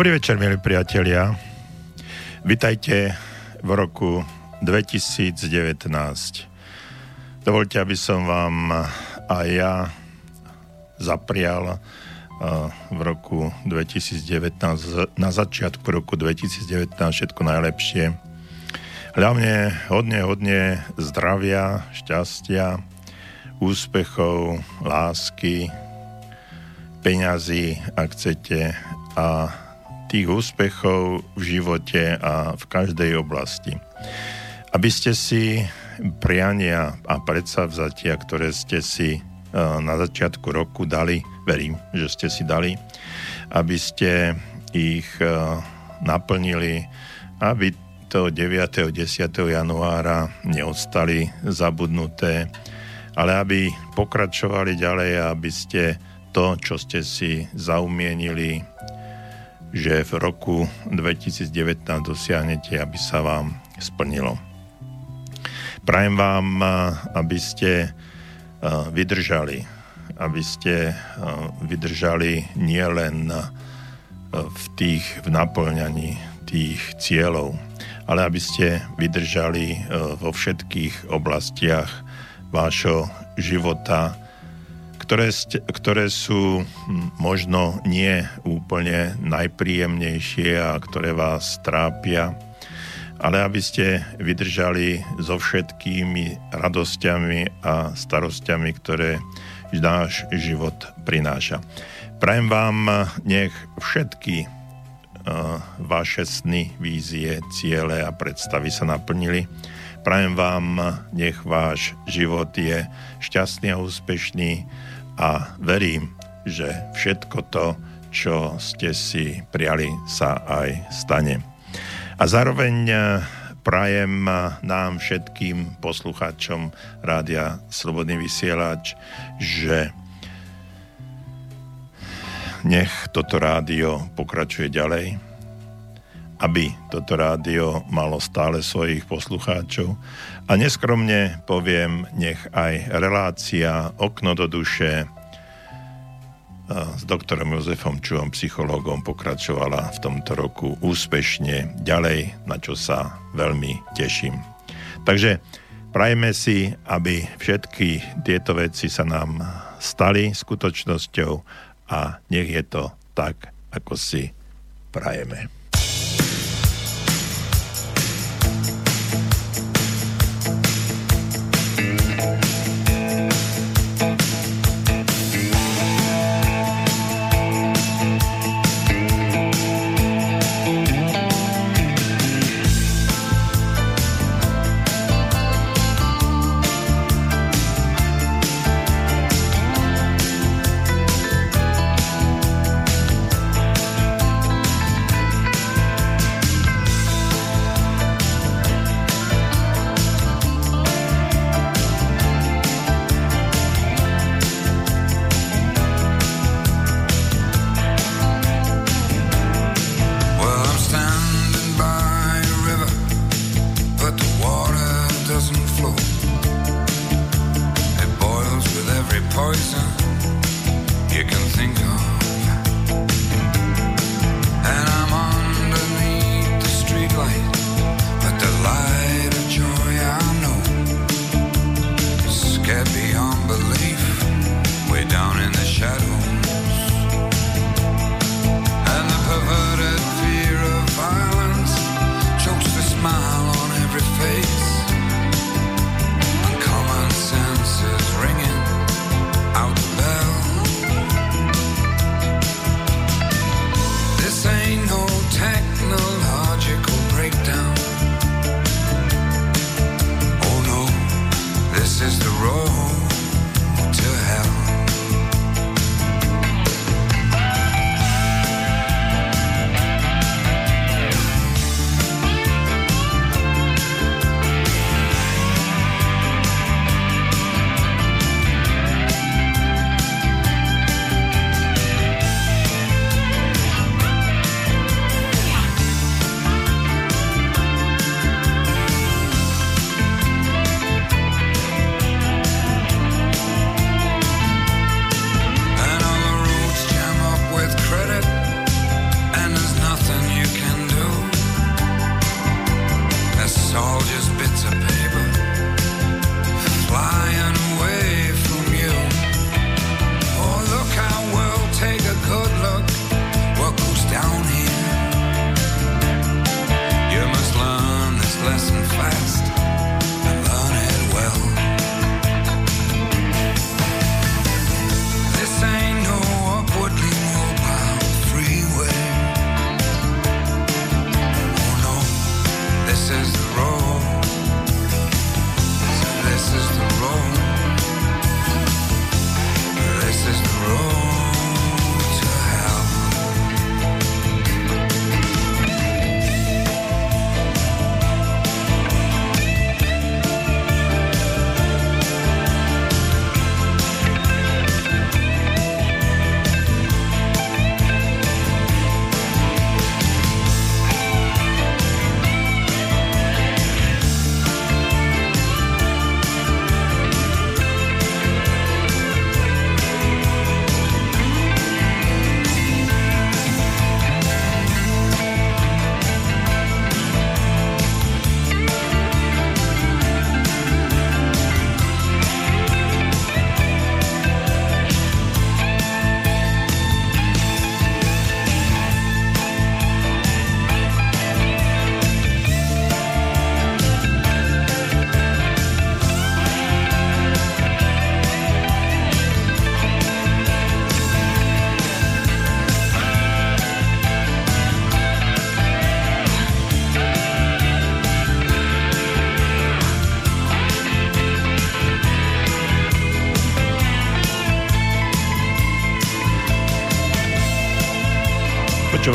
Dobrý večer, milí priatelia. Vitajte v roku 2019. Dovolte, aby som vám aj ja zaprial eh, v roku 2019, na začiatku roku 2019 všetko najlepšie. Hlavne hodne, hodne zdravia, šťastia, úspechov, lásky, peňazí, ak chcete, a tých úspechov v živote a v každej oblasti. Aby ste si priania a predsavzatia, ktoré ste si e, na začiatku roku dali, verím, že ste si dali, aby ste ich e, naplnili, aby to 9. 10. januára neostali zabudnuté, ale aby pokračovali ďalej a aby ste to, čo ste si zaumienili, že v roku 2019 dosiahnete, aby sa vám splnilo. Prajem vám, aby ste vydržali, aby ste vydržali nielen v tých v naplňaní tých cieľov, ale aby ste vydržali vo všetkých oblastiach vášho života, ktoré, ktoré sú hm, možno nie úplne najpríjemnejšie a ktoré vás trápia, ale aby ste vydržali so všetkými radosťami a starostiami, ktoré náš život prináša. Prajem vám, nech všetky uh, vaše sny, vízie, ciele a predstavy sa naplnili. Prajem vám, nech váš život je šťastný a úspešný, a verím, že všetko to, čo ste si priali, sa aj stane. A zároveň e, prajem nám všetkým poslucháčom Rádia Slobodný vysielač, že nech toto rádio pokračuje ďalej, aby toto rádio malo stále svojich poslucháčov. A neskromne poviem, nech aj relácia Okno do duše s doktorom Jozefom Čuhom, psychológom, pokračovala v tomto roku úspešne ďalej, na čo sa veľmi teším. Takže prajme si, aby všetky tieto veci sa nám stali skutočnosťou a nech je to tak, ako si prajeme.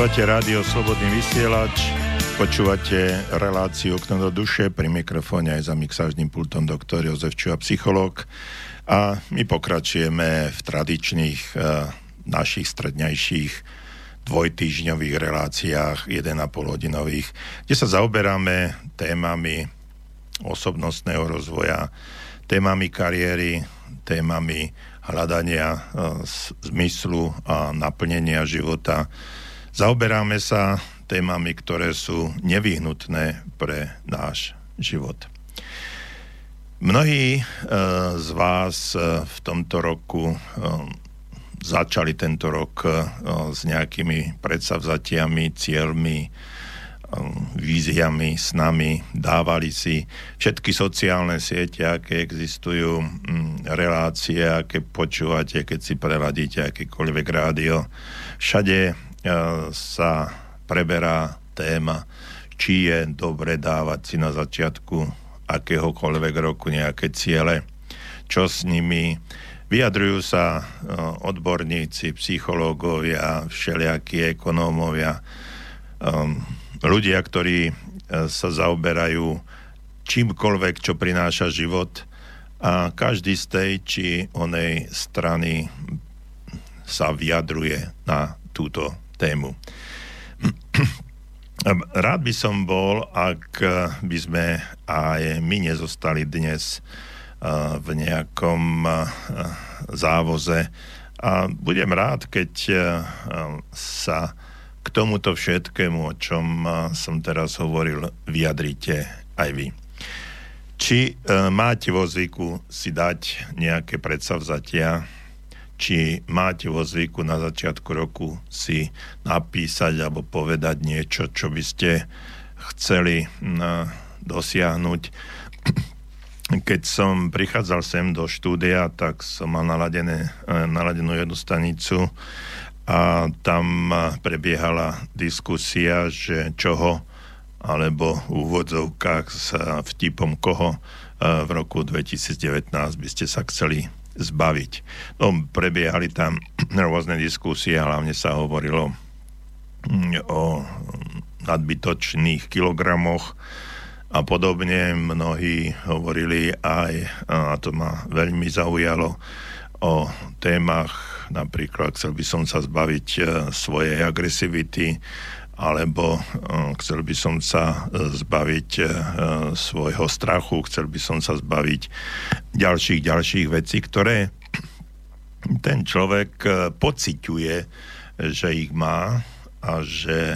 Počúvate rádio Slobodný vysielač, počúvate reláciu Okno do duše, pri mikrofóne aj za mixážnym pultom doktor Jozef Čuha, psychológ. A my pokračujeme v tradičných uh, našich stredňajších dvojtýždňových reláciách, 1,5 hodinových, kde sa zaoberáme témami osobnostného rozvoja, témami kariéry, témami hľadania uh, zmyslu a naplnenia života. Zaoberáme sa témami, ktoré sú nevyhnutné pre náš život. Mnohí e, z vás e, v tomto roku e, začali tento rok s nejakými predsavzatiami, cieľmi, víziami, snami, dávali si všetky sociálne siete, aké existujú, relácie, aké počúvate, keď si preladíte akékoľvek rádio. Všade sa preberá téma, či je dobre dávať si na začiatku akéhokoľvek roku nejaké ciele, čo s nimi. Vyjadrujú sa e, odborníci, psychológovia, všelijakí ekonómovia, um, ľudia, ktorí e, sa zaoberajú čímkoľvek, čo prináša život a každý z tej či onej strany sa vyjadruje na túto tému. Rád by som bol, ak by sme aj my nezostali dnes v nejakom závoze. A budem rád, keď sa k tomuto všetkému, o čom som teraz hovoril, vyjadrite aj vy. Či máte vo zvyku si dať nejaké predsavzatia, či máte vo zvyku na začiatku roku si napísať alebo povedať niečo, čo by ste chceli dosiahnuť. Keď som prichádzal sem do štúdia, tak som mal naladené, e, naladenú jednu stanicu a tam prebiehala diskusia, že čoho alebo v úvodzovkách s vtipom koho e, v roku 2019 by ste sa chceli zbaviť. No, prebiehali tam rôzne diskusie, hlavne sa hovorilo mm, o nadbytočných kilogramoch a podobne. Mnohí hovorili aj, a to ma veľmi zaujalo, o témach, napríklad chcel by som sa zbaviť e, svojej agresivity, alebo uh, chcel by som sa uh, zbaviť uh, svojho strachu, chcel by som sa zbaviť ďalších, ďalších vecí, ktoré ten človek pociťuje, že ich má a že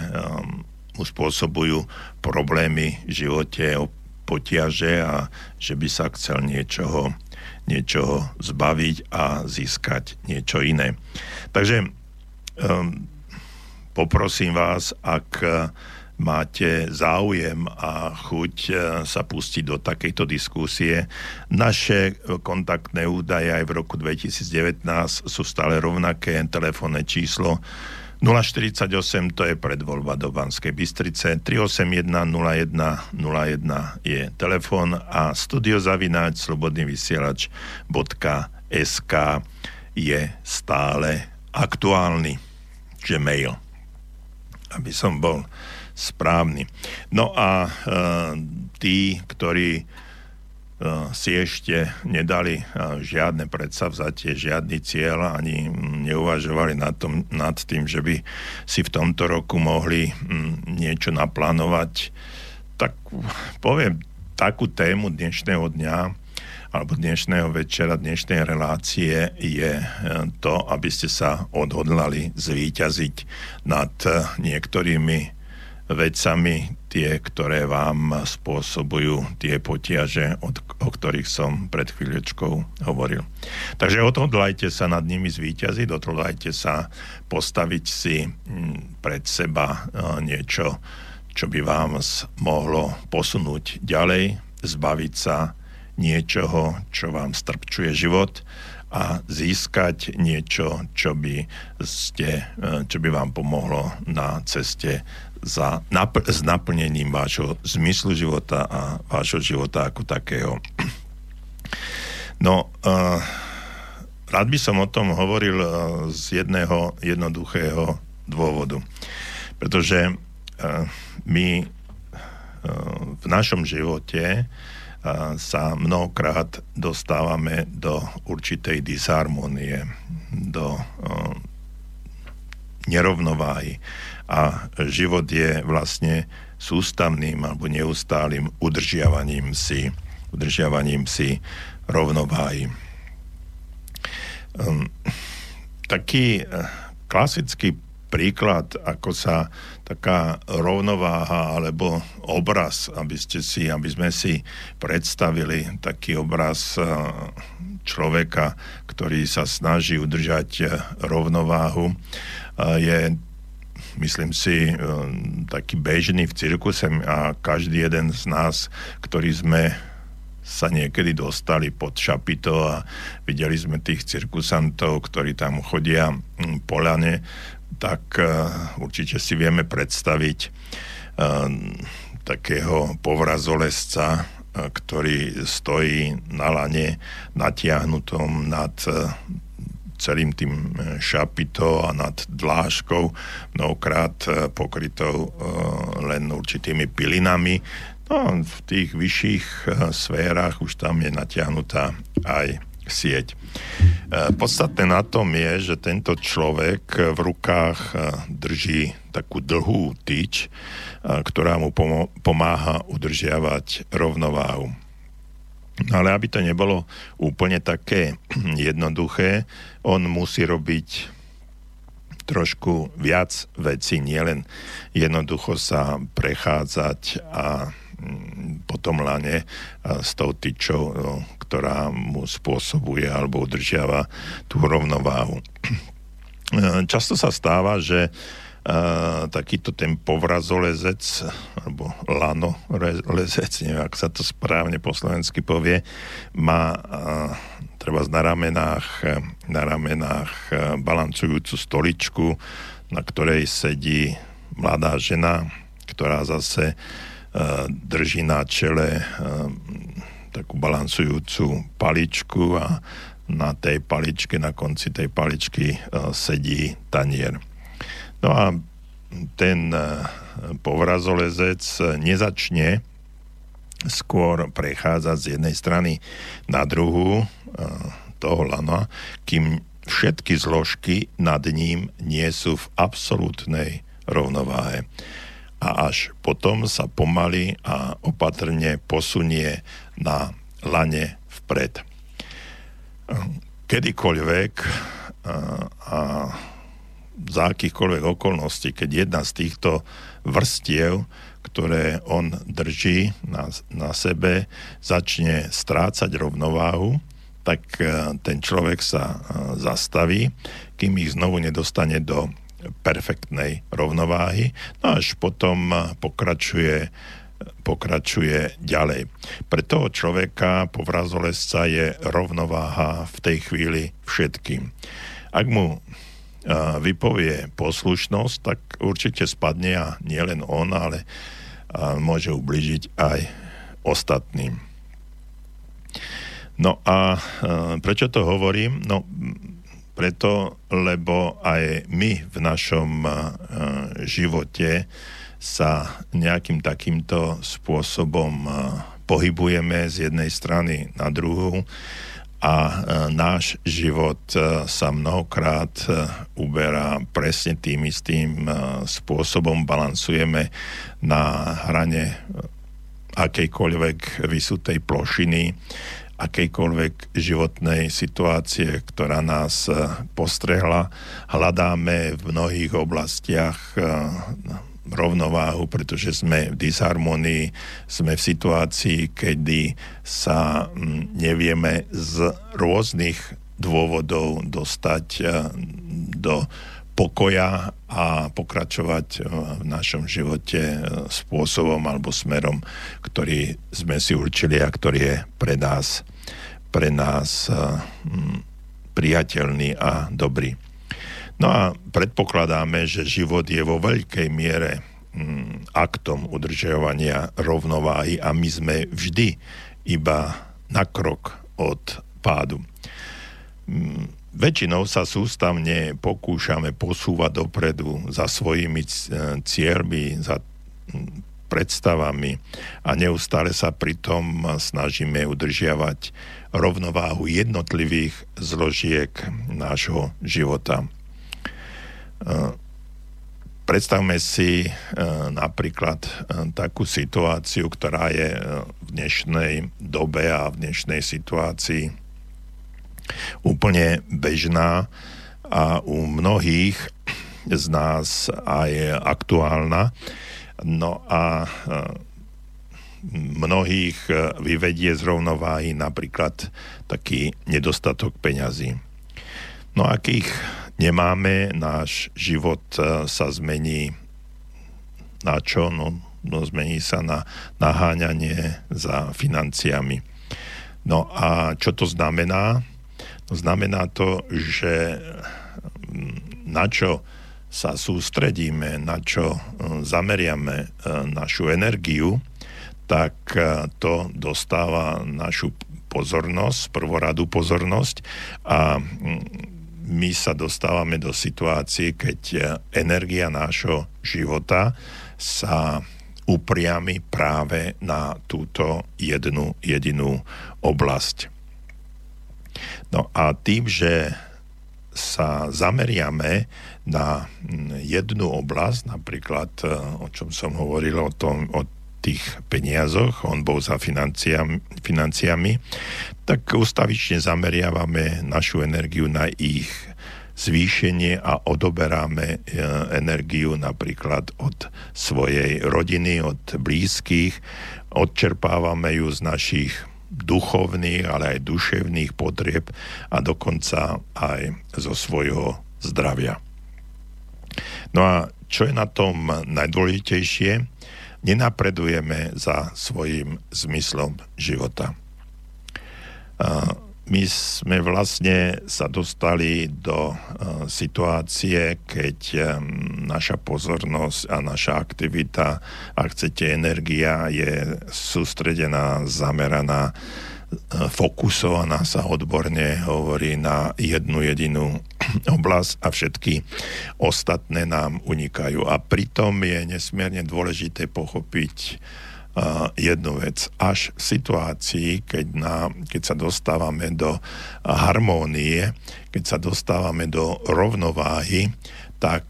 mu spôsobujú problémy v živote, potiaže a že by sa chcel niečoho, niečoho zbaviť a získať niečo iné. Takže poprosím vás, ak e, máte záujem a chuť e, sa pustiť do takejto diskusie. Naše kontaktné údaje aj v roku 2019 sú stále rovnaké, telefónne číslo 048, to je predvoľba do Banskej Bystrice, 381 01 01 je telefón a studiozavináč slobodnyvysielač.sk je stále aktuálny, že mail aby som bol správny. No a e, tí, ktorí e, si ešte nedali e, žiadne predsavzatie, žiadny cieľ, ani neuvažovali nad, tom, nad tým, že by si v tomto roku mohli m, niečo naplánovať, tak poviem takú tému dnešného dňa, alebo dnešného večera, dnešnej relácie je e, to, aby ste sa odhodlali zvíťaziť nad e, niektorými vecami, tie, ktoré vám spôsobujú tie potiaže, o ktorých som pred chvíľočkou hovoril. Takže odhodlajte sa nad nimi zvíťaziť, odhodlajte sa postaviť si pred seba e, niečo, čo by vám mohlo posunúť ďalej, zbaviť sa niečoho, čo vám strpčuje život a získať niečo, čo by, ste, e, čo by vám pomohlo na ceste za, napl- s naplnením vášho zmyslu života a vášho života ako takého. No, uh, rád by som o tom hovoril uh, z jedného jednoduchého dôvodu. Pretože my v našom živote sa mnohokrát dostávame do určitej disharmonie, do nerovnováhy. A život je vlastne sústavným alebo neustálým udržiavaním si, udržiavaním si rovnováhy. Um, taký uh, klasický príklad, ako sa taká rovnováha alebo obraz, aby ste si, aby sme si predstavili taký obraz uh, človeka, ktorý sa snaží udržať uh, rovnováhu, je myslím si, taký bežný v cirkuse a každý jeden z nás, ktorý sme sa niekedy dostali pod šapito a videli sme tých cirkusantov, ktorí tam chodia mm, polane, tak uh, určite si vieme predstaviť uh, takého povrazolesca, uh, ktorý stojí na lane natiahnutom nad celým tým šapito a nad dlážkou, mnohokrát pokrytou len určitými pilinami. No, v tých vyšších sférach už tam je natiahnutá aj sieť. Uh, podstatné na tom je, že tento človek v rukách uh, drží takú dlhú tyč, ktorá mu pomáha udržiavať rovnováhu. No ale aby to nebolo úplne také jednoduché, on musí robiť trošku viac vecí, nielen jednoducho sa prechádzať a po tom lane s tou tyčou, no, ktorá mu spôsobuje alebo udržiava tú rovnováhu. Často sa stáva, že Uh, takýto ten povrazolezec alebo lezec, neviem, ak sa to správne po slovensky povie, má uh, treba na ramenách, na ramenách uh, balancujúcu stoličku, na ktorej sedí mladá žena, ktorá zase drží na čele takú balancujúcu paličku a na tej paličke, na konci tej paličky sedí tanier. No a ten povrazolezec nezačne skôr prechádzať z jednej strany na druhú toho lana, kým všetky zložky nad ním nie sú v absolútnej rovnováhe a až potom sa pomaly a opatrne posunie na lane vpred. Kedykoľvek a za akýchkoľvek okolností, keď jedna z týchto vrstiev, ktoré on drží na, na sebe, začne strácať rovnováhu, tak ten človek sa zastaví, kým ich znovu nedostane do perfektnej rovnováhy, no až potom pokračuje pokračuje ďalej. Pre toho človeka povrazolesca je rovnováha v tej chvíli všetkým. Ak mu vypovie poslušnosť, tak určite spadne a nielen on, ale môže ubližiť aj ostatným. No a prečo to hovorím? No preto, lebo aj my v našom uh, živote sa nejakým takýmto spôsobom uh, pohybujeme z jednej strany na druhú a uh, náš život sa mnohokrát uberá presne tým istým spôsobom, balansujeme na hrane akejkoľvek vysutej plošiny akejkoľvek životnej situácie, ktorá nás e, postrehla. Hľadáme v mnohých oblastiach e, rovnováhu, pretože sme v disharmonii, sme v situácii, kedy sa nevieme z rôznych dôvodov dostať e, do pokoja a pokračovať v našom živote spôsobom alebo smerom, ktorý sme si určili a ktorý je pre nás pre nás hm, priateľný a dobrý. No a predpokladáme, že život je vo veľkej miere hm, aktom udržiavania rovnováhy a my sme vždy iba na krok od pádu. Hm, väčšinou sa sústavne pokúšame posúvať dopredu za svojimi cieľmi, za predstavami a neustále sa pritom snažíme udržiavať rovnováhu jednotlivých zložiek nášho života. Predstavme si napríklad takú situáciu, ktorá je v dnešnej dobe a v dnešnej situácii úplne bežná a u mnohých z nás aj aktuálna. No a mnohých vyvedie z rovnováhy napríklad taký nedostatok peňazí. No ak ich nemáme, náš život sa zmení na čo? No, no zmení sa na naháňanie za financiami. No a čo to znamená? Znamená to, že mm, na čo sa sústredíme, na čo mm, zameriame našu energiu, tak e, to dostáva našu pozornosť, prvoradú pozornosť a mm, my sa dostávame do situácie, keď e, energia nášho života sa upriami práve na túto jednu jedinú oblasť. No a tým, že sa zameriame na jednu oblasť, napríklad, e, o čom som hovoril, o, tom, o tých peniazoch, on bol za financiami, financiami, tak ustavične zameriavame našu energiu na ich zvýšenie a odoberáme e, energiu napríklad od svojej rodiny, od blízkych, odčerpávame ju z našich duchovných, ale aj duševných potrieb a dokonca aj zo svojho zdravia. No a čo je na tom najdôležitejšie? Nenapredujeme za svojim zmyslom života. My sme vlastne sa dostali do situácie, keď naša pozornosť a naša aktivita, ak chcete, energia je sústredená, zameraná, fokusovaná sa odborne hovorí na jednu jedinú oblasť a všetky ostatné nám unikajú. A pritom je nesmierne dôležité pochopiť jednu vec. Až v situácii, keď, na, keď sa dostávame do harmónie, keď sa dostávame do rovnováhy, tak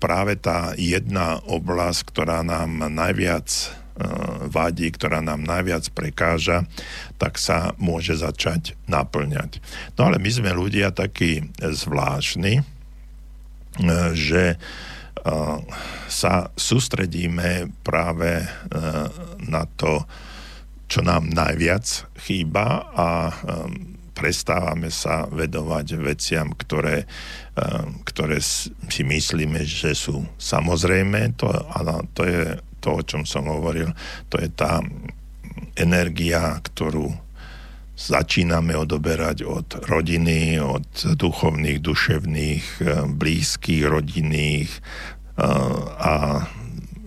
práve tá jedna oblasť, ktorá nám najviac vadí, ktorá nám najviac prekáža, tak sa môže začať naplňať. No ale my sme ľudia takí zvláštni, e, že sa sústredíme práve e, na to, čo nám najviac chýba a e, prestávame sa vedovať veciam, ktoré, e, ktoré si myslíme, že sú samozrejme. To, ale to je to, o čom som hovoril, to je tá energia, ktorú začíname odoberať od rodiny, od duchovných, duševných, eh, blízkych, rodinných eh, a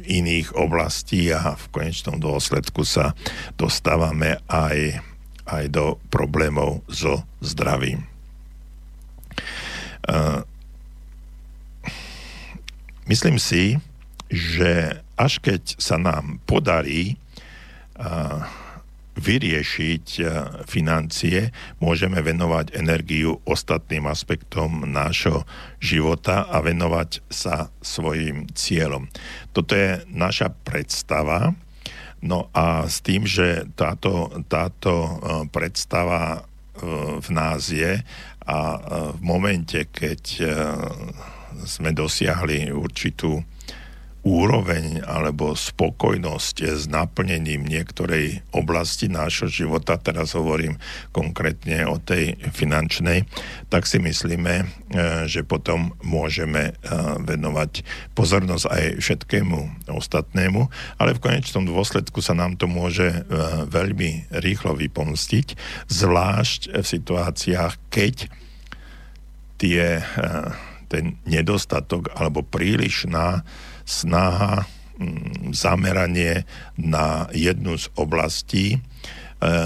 iných oblastí a v konečnom dôsledku sa dostávame aj, aj do problémov so zdravím. Eh, myslím si, že až keď sa nám podarí vyriešiť e, financie, môžeme venovať energiu ostatným aspektom nášho života a venovať sa svojim cieľom. Toto je naša predstava. No a s tým, že táto, táto e, predstava e, v nás je a v momente, keď sme dosiahli určitú úroveň alebo spokojnosť s naplnením niektorej oblasti nášho života, teraz hovorím konkrétne o tej finančnej, tak si myslíme, e, že potom môžeme e, venovať pozornosť aj všetkému ostatnému, ale v konečnom dôsledku sa nám to môže e, veľmi rýchlo vypomstiť, zvlášť v situáciách, keď tie, ten nedostatok alebo prílišná snaha, mm, zameranie na jednu z oblastí e,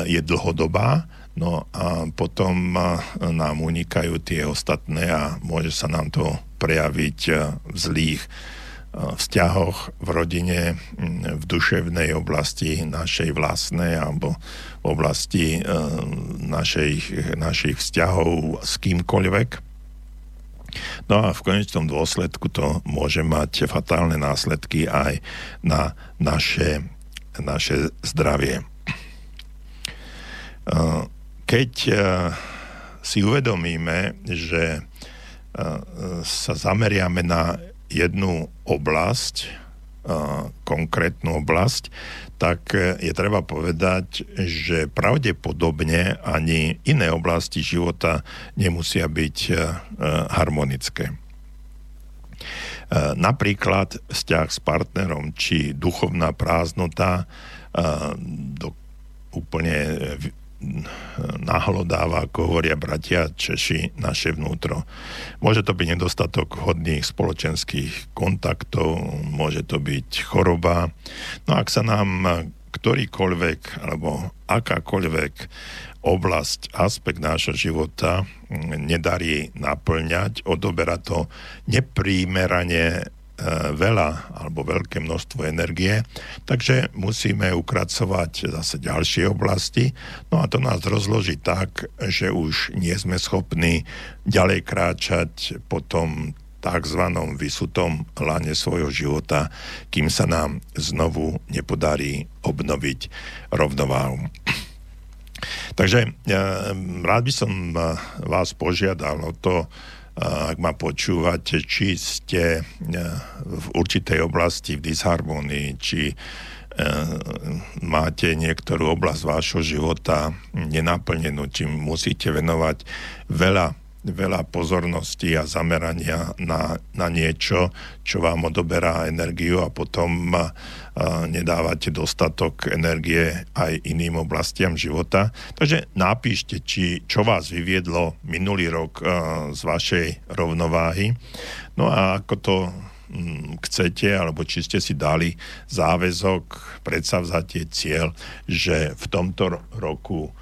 je dlhodobá, No a potom nám unikajú tie ostatné a môže sa nám to prejaviť v zlých vzťahoch v rodine, v duševnej oblasti našej vlastnej alebo v oblasti našich, našich vzťahov s kýmkoľvek. No a v konečnom dôsledku to môže mať fatálne následky aj na naše, naše zdravie. Keď si uvedomíme, že sa zameriame na jednu oblasť, konkrétnu oblasť, tak je treba povedať, že pravdepodobne ani iné oblasti života nemusia byť harmonické. Napríklad vzťah s partnerom či duchovná prázdnota do úplne nahlodáva, ako hovoria bratia Češi, naše vnútro. Môže to byť nedostatok hodných spoločenských kontaktov, môže to byť choroba. No ak sa nám ktorýkoľvek alebo akákoľvek oblasť, aspekt nášho života nedarí naplňať, odoberá to neprímerane veľa alebo veľké množstvo energie, takže musíme ukracovať zase ďalšie oblasti. No a to nás rozloží tak, že už nie sme schopní ďalej kráčať po tom tzv. vysutom lane svojho života, kým sa nám znovu nepodarí obnoviť rovnováhu. Takže ja, rád by som vás požiadal o to, ak ma počúvate, či ste e, v určitej oblasti v disharmonii, či e, máte niektorú oblasť vášho života nenaplnenú, či musíte venovať veľa veľa pozornosti a zamerania na, na niečo, čo vám odoberá energiu a potom a, nedávate dostatok energie aj iným oblastiam života. Takže napíšte, či, čo vás vyviedlo minulý rok z vašej rovnováhy. No a ako to mm, chcete, alebo či ste si dali záväzok, predsavzatie cieľ, že v tomto roku uh,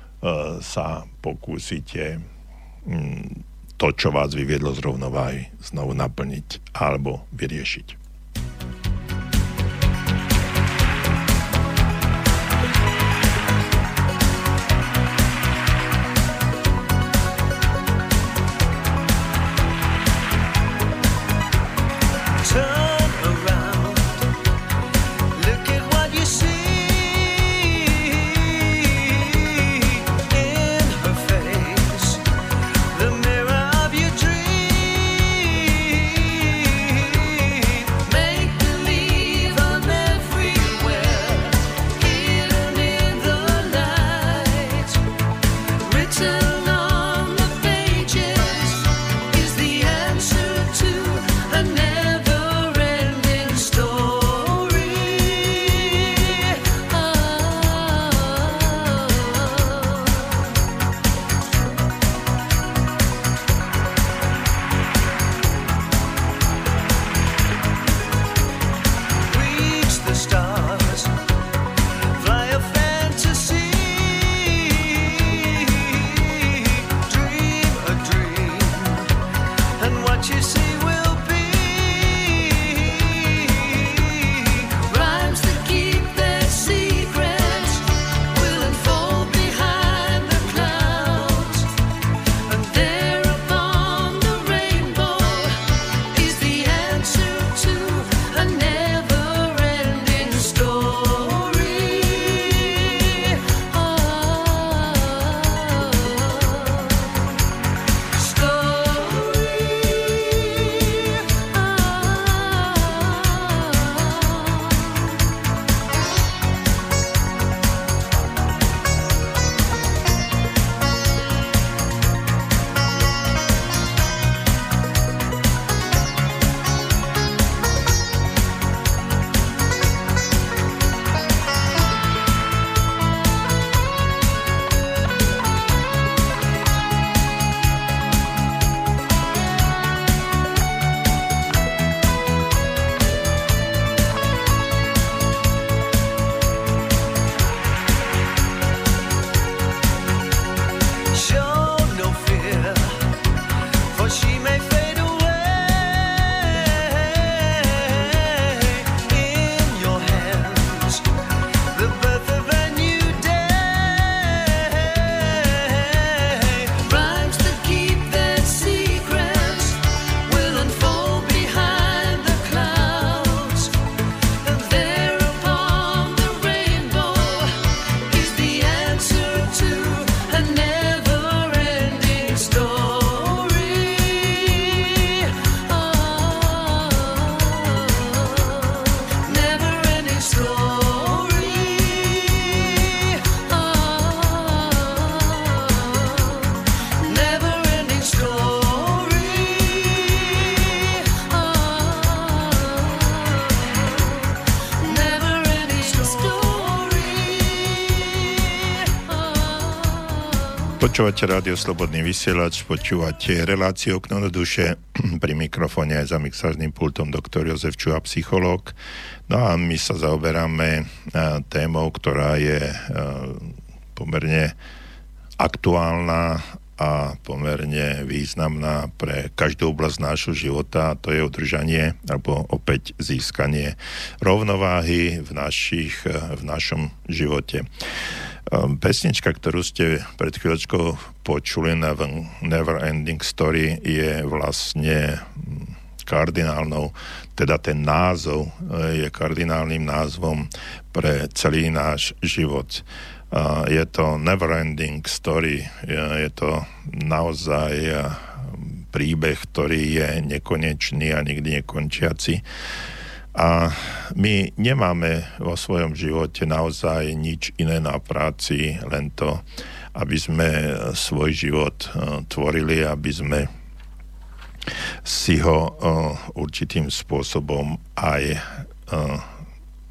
sa pokúsite um, to, čo vás vyviedlo z rovnováhy, znovu naplniť alebo vyriešiť. Počúvate rádio Slobodný vysielač, počúvate reláciu Okno do duše pri mikrofóne aj za mixážnym pultom doktor Jozef Čuha, psychológ. No a my sa zaoberáme témou, ktorá je pomerne aktuálna a pomerne významná pre každú oblasť nášho života, to je udržanie alebo opäť získanie rovnováhy v, našich, v našom živote. Ehm, pesnička, ktorú ste pred chvíľočkou počuli na Never Ending Story je vlastne hm, kardinálnou, teda ten názov eh, je kardinálnym názvom pre celý náš život je to never-ending story, je to naozaj príbeh, ktorý je nekonečný a nikdy nekončiaci. A my nemáme vo svojom živote naozaj nič iné na práci, len to, aby sme svoj život tvorili, aby sme si ho určitým spôsobom aj,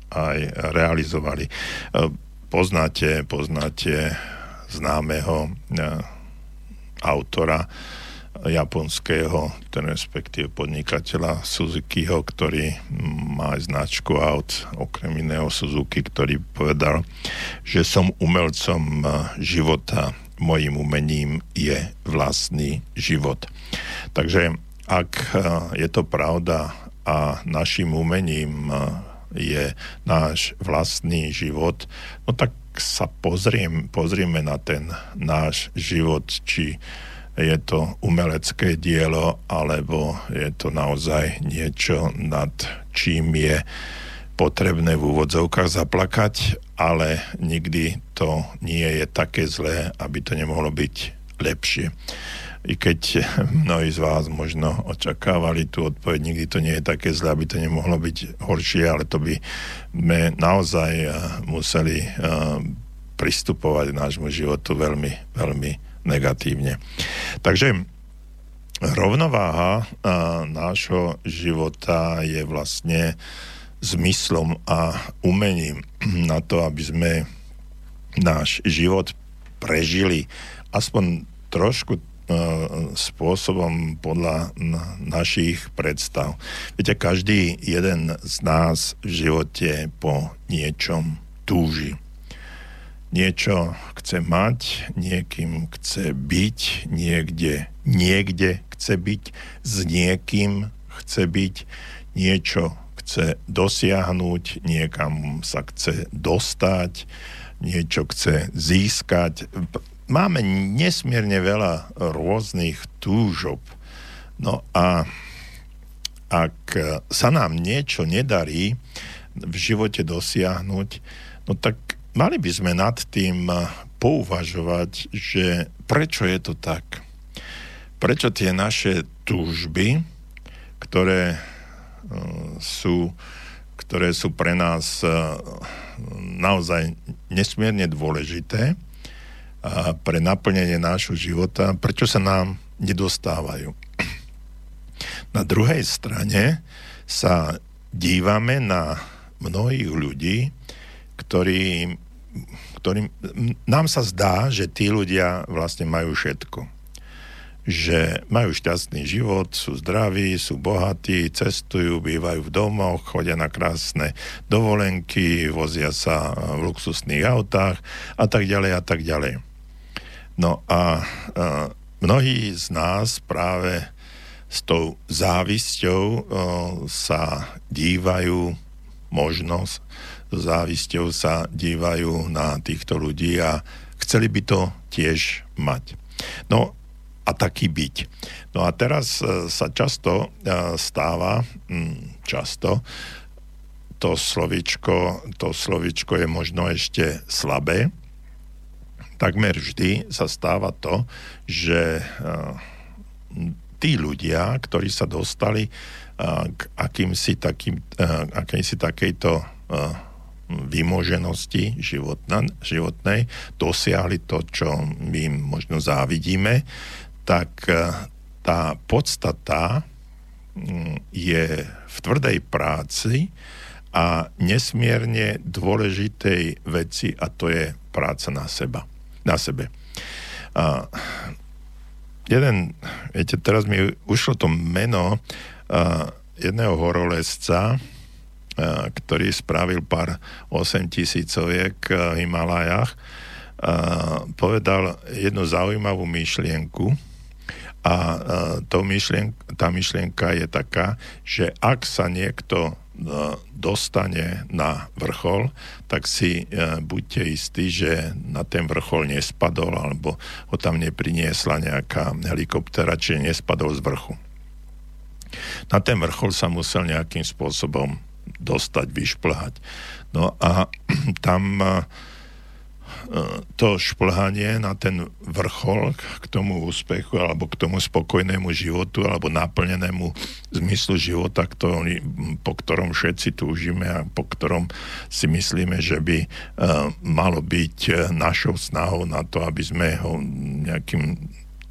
aj realizovali. Poznáte, poznáte známeho autora japonského, ten respektíve podnikateľa Suzukiho, ktorý má aj značku aut, okrem iného Suzuki, ktorý povedal, že som umelcom života, mojim umením je vlastný život. Takže ak e, je to pravda a našim umením je náš vlastný život, no tak sa pozriem, pozrieme na ten náš život, či je to umelecké dielo, alebo je to naozaj niečo, nad čím je potrebné v úvodzovkách zaplakať, ale nikdy to nie je také zlé, aby to nemohlo byť lepšie. I keď mnohí z vás možno očakávali tú odpoveď, nikdy to nie je také zlé, aby to nemohlo byť horšie, ale to by sme naozaj eh, museli eh, pristupovať k nášmu životu veľmi, veľmi negatívne. Takže rovnováha nášho života je vlastne zmyslom a umením na to, aby sme náš život prežili aspoň trošku E, spôsobom podľa našich predstav. Viete, každý jeden z nás v živote po niečom túži. Niečo chce mať, niekým chce byť, niekde, niekde chce byť, s niekým chce byť, niečo chce dosiahnuť, niekam sa chce dostať, niečo chce získať máme nesmierne veľa rôznych túžob. No a ak sa nám niečo nedarí v živote dosiahnuť, no tak mali by sme nad tým pouvažovať, že prečo je to tak. Prečo tie naše túžby, ktoré e, sú, ktoré sú pre nás e, naozaj nesmierne dôležité, pre naplnenie nášho života, prečo sa nám nedostávajú. Na druhej strane sa dívame na mnohých ľudí, ktorí, ktorým nám sa zdá, že tí ľudia vlastne majú všetko. Že majú šťastný život, sú zdraví, sú bohatí, cestujú, bývajú v domoch, chodia na krásne dovolenky, vozia sa v luxusných autách a tak ďalej a tak ďalej. No a, a mnohí z nás práve s tou závisťou o, sa dívajú možnosť, závisťou sa dívajú na týchto ľudí a chceli by to tiež mať. No a taký byť. No a teraz e, sa často e, stáva, hm, často, to slovičko, to slovičko je možno ešte slabé, takmer vždy sa stáva to, že tí ľudia, ktorí sa dostali k akýmsi, takým, akýmsi takejto vymoženosti životna, životnej, dosiahli to, čo my možno závidíme, tak tá podstata je v tvrdej práci a nesmierne dôležitej veci a to je práca na seba na sebe. A jeden, viete, teraz mi ušlo to meno a, jedného horolezca, ktorý spravil pár 8 tisícoviek v Himalajach, a, povedal jednu zaujímavú myšlienku, a to myšlien, tá myšlienka je taká, že ak sa niekto dostane na vrchol, tak si e, buďte istí, že na ten vrchol nespadol alebo ho tam nepriniesla nejaká helikoptera, či nespadol z vrchu. Na ten vrchol sa musel nejakým spôsobom dostať, vyšplhať. No a tam uh, to šplhanie na ten vrchol k tomu úspechu alebo k tomu spokojnému životu alebo naplnenému zmyslu života, ktorý, po ktorom všetci túžime a po ktorom si myslíme, že by uh, malo byť našou snahou na to, aby sme ho nejakým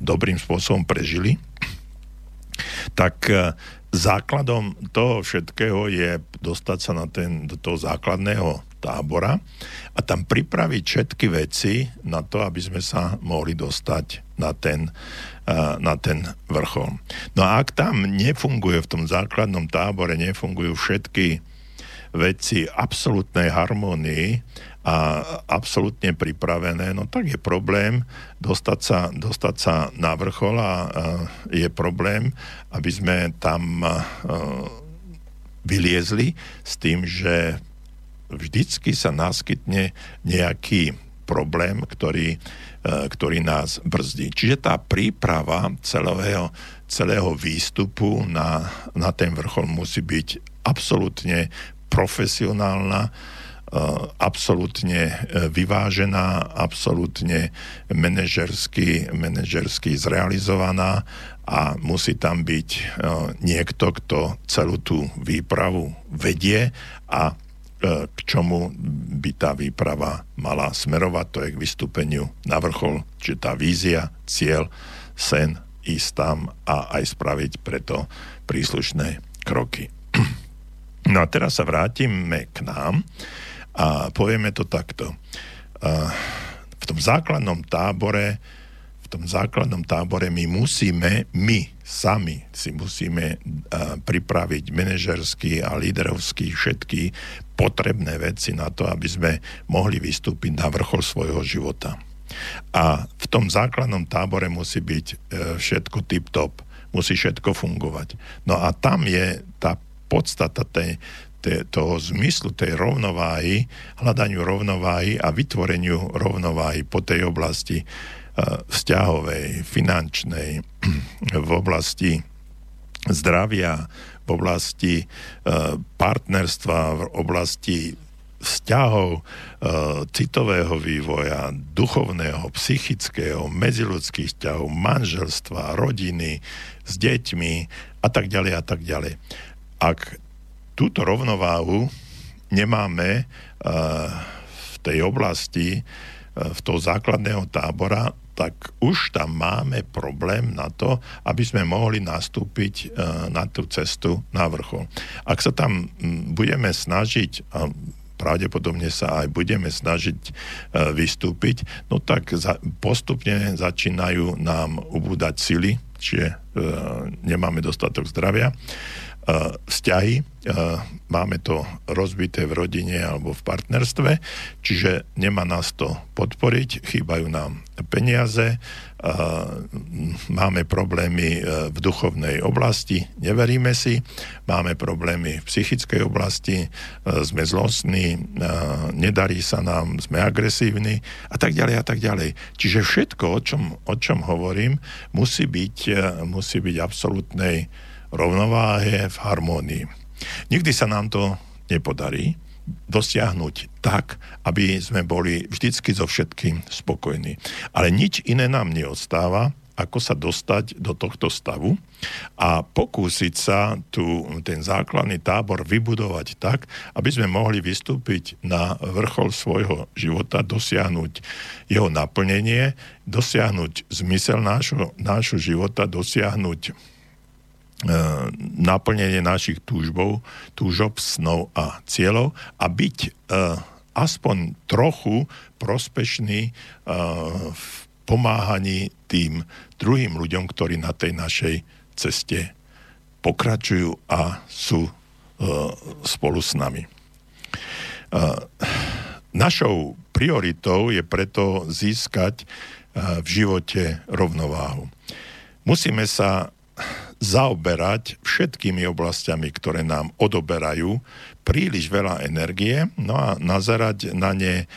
dobrým spôsobom prežili, tak uh, základom toho všetkého je dostať sa na ten, do toho základného tábora a tam pripraviť všetky veci na to, aby sme sa mohli dostať na ten, na ten vrchol. No a ak tam nefunguje v tom základnom tábore, nefungujú všetky veci absolútnej harmonii a absolútne pripravené, no tak je problém dostať sa, dostať sa na vrchol a je problém, aby sme tam vyliezli s tým, že vždycky sa naskytne nejaký problém, ktorý, e, ktorý nás brzdí. Čiže tá príprava celého, celého výstupu na, na ten vrchol musí byť absolútne profesionálna, absolútne e, vyvážená, absolútne manažersky, manažersky zrealizovaná a musí tam byť niekto, kto celú tú výpravu vedie a k čomu by tá výprava mala smerovať, to je k vystúpeniu na vrchol, čiže tá vízia, cieľ, sen, ísť tam a aj spraviť preto príslušné kroky. No a teraz sa vrátime k nám a povieme to takto. E, v tom základnom tábore tom základnom tábore my musíme, my sami si musíme pripraviť manažerský a líderovský všetky potrebné veci na to, aby sme mohli vystúpiť na vrchol svojho života. A v tom základnom tábore musí byť uh, všetko tip-top, musí všetko fungovať. No a tam je tá podstata tej, toho zmyslu tej rovnováhy, hľadaniu rovnováhy a vytvoreniu rovnováhy po tej oblasti vzťahovej, finančnej, v oblasti zdravia, v oblasti e, partnerstva, v oblasti vzťahov, e, citového vývoja, duchovného, psychického, medziludských vzťahov, manželstva, rodiny, s deťmi a tak ďalej a tak ďalej. Ak túto rovnováhu nemáme e, v tej oblasti, v toho základného tábora, tak už tam máme problém na to, aby sme mohli nastúpiť e, na tú cestu na vrchol. Ak sa tam budeme snažiť, a pravdepodobne sa aj budeme snažiť vystúpiť, no tak postupne začínajú nám ubúdať sily, čiže nemáme dostatok zdravia Eh, vzťahy. Eh, máme to rozbité v rodine alebo v partnerstve, čiže nemá nás to podporiť, chýbajú nám peniaze, eh, máme problémy v duchovnej oblasti, neveríme si, máme problémy v psychickej oblasti, sme zlostní, nedarí sa nám, sme agresívni a tak ďalej a tak ďalej. Čiže všetko, o čom, o čom hovorím, musí byť, musí byť absolútnej rovnováhe, v harmónii. Nikdy sa nám to nepodarí dosiahnuť tak, aby sme boli vždycky so všetkým spokojní. Ale nič iné nám neodstáva, ako sa dostať do tohto stavu a pokúsiť sa tu ten základný tábor vybudovať tak, aby sme mohli vystúpiť na vrchol svojho života, dosiahnuť jeho naplnenie, dosiahnuť zmysel nášho, nášho života, dosiahnuť naplnenie našich túžbov, túžob, snov a cieľov a byť uh, aspoň trochu prospešný uh, v pomáhaní tým druhým ľuďom, ktorí na tej našej ceste pokračujú a sú uh, spolu s nami. Uh, našou prioritou je preto získať uh, v živote rovnováhu. Musíme sa zaoberať všetkými oblastiami, ktoré nám odoberajú príliš veľa energie, no a nazerať na ne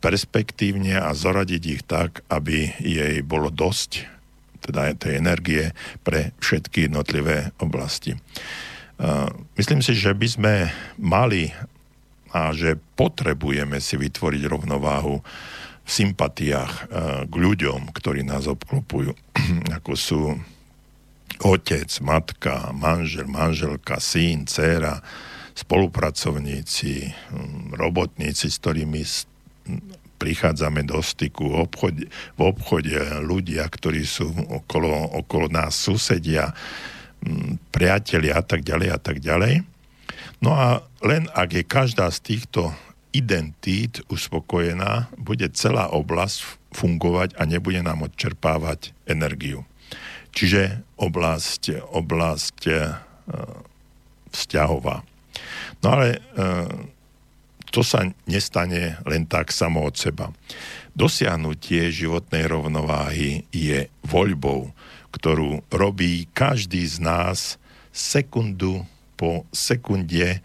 perspektívne a zoradiť ich tak, aby jej bolo dosť, teda tej energie pre všetky jednotlivé oblasti. Myslím si, že by sme mali a že potrebujeme si vytvoriť rovnováhu v sympatiách k ľuďom, ktorí nás obklopujú, ako sú otec, matka, manžel, manželka, syn, dcéra, spolupracovníci, robotníci, s ktorými prichádzame do styku v obchode, v obchode ľudia, ktorí sú okolo, okolo nás susedia, priatelia a tak ďalej a tak ďalej. No a len ak je každá z týchto identít uspokojená, bude celá oblasť fungovať a nebude nám odčerpávať energiu. Čiže oblasť, oblasť e, vzťahová. No ale e, to sa nestane len tak samo od seba. Dosiahnutie životnej rovnováhy je voľbou, ktorú robí každý z nás sekundu po sekunde,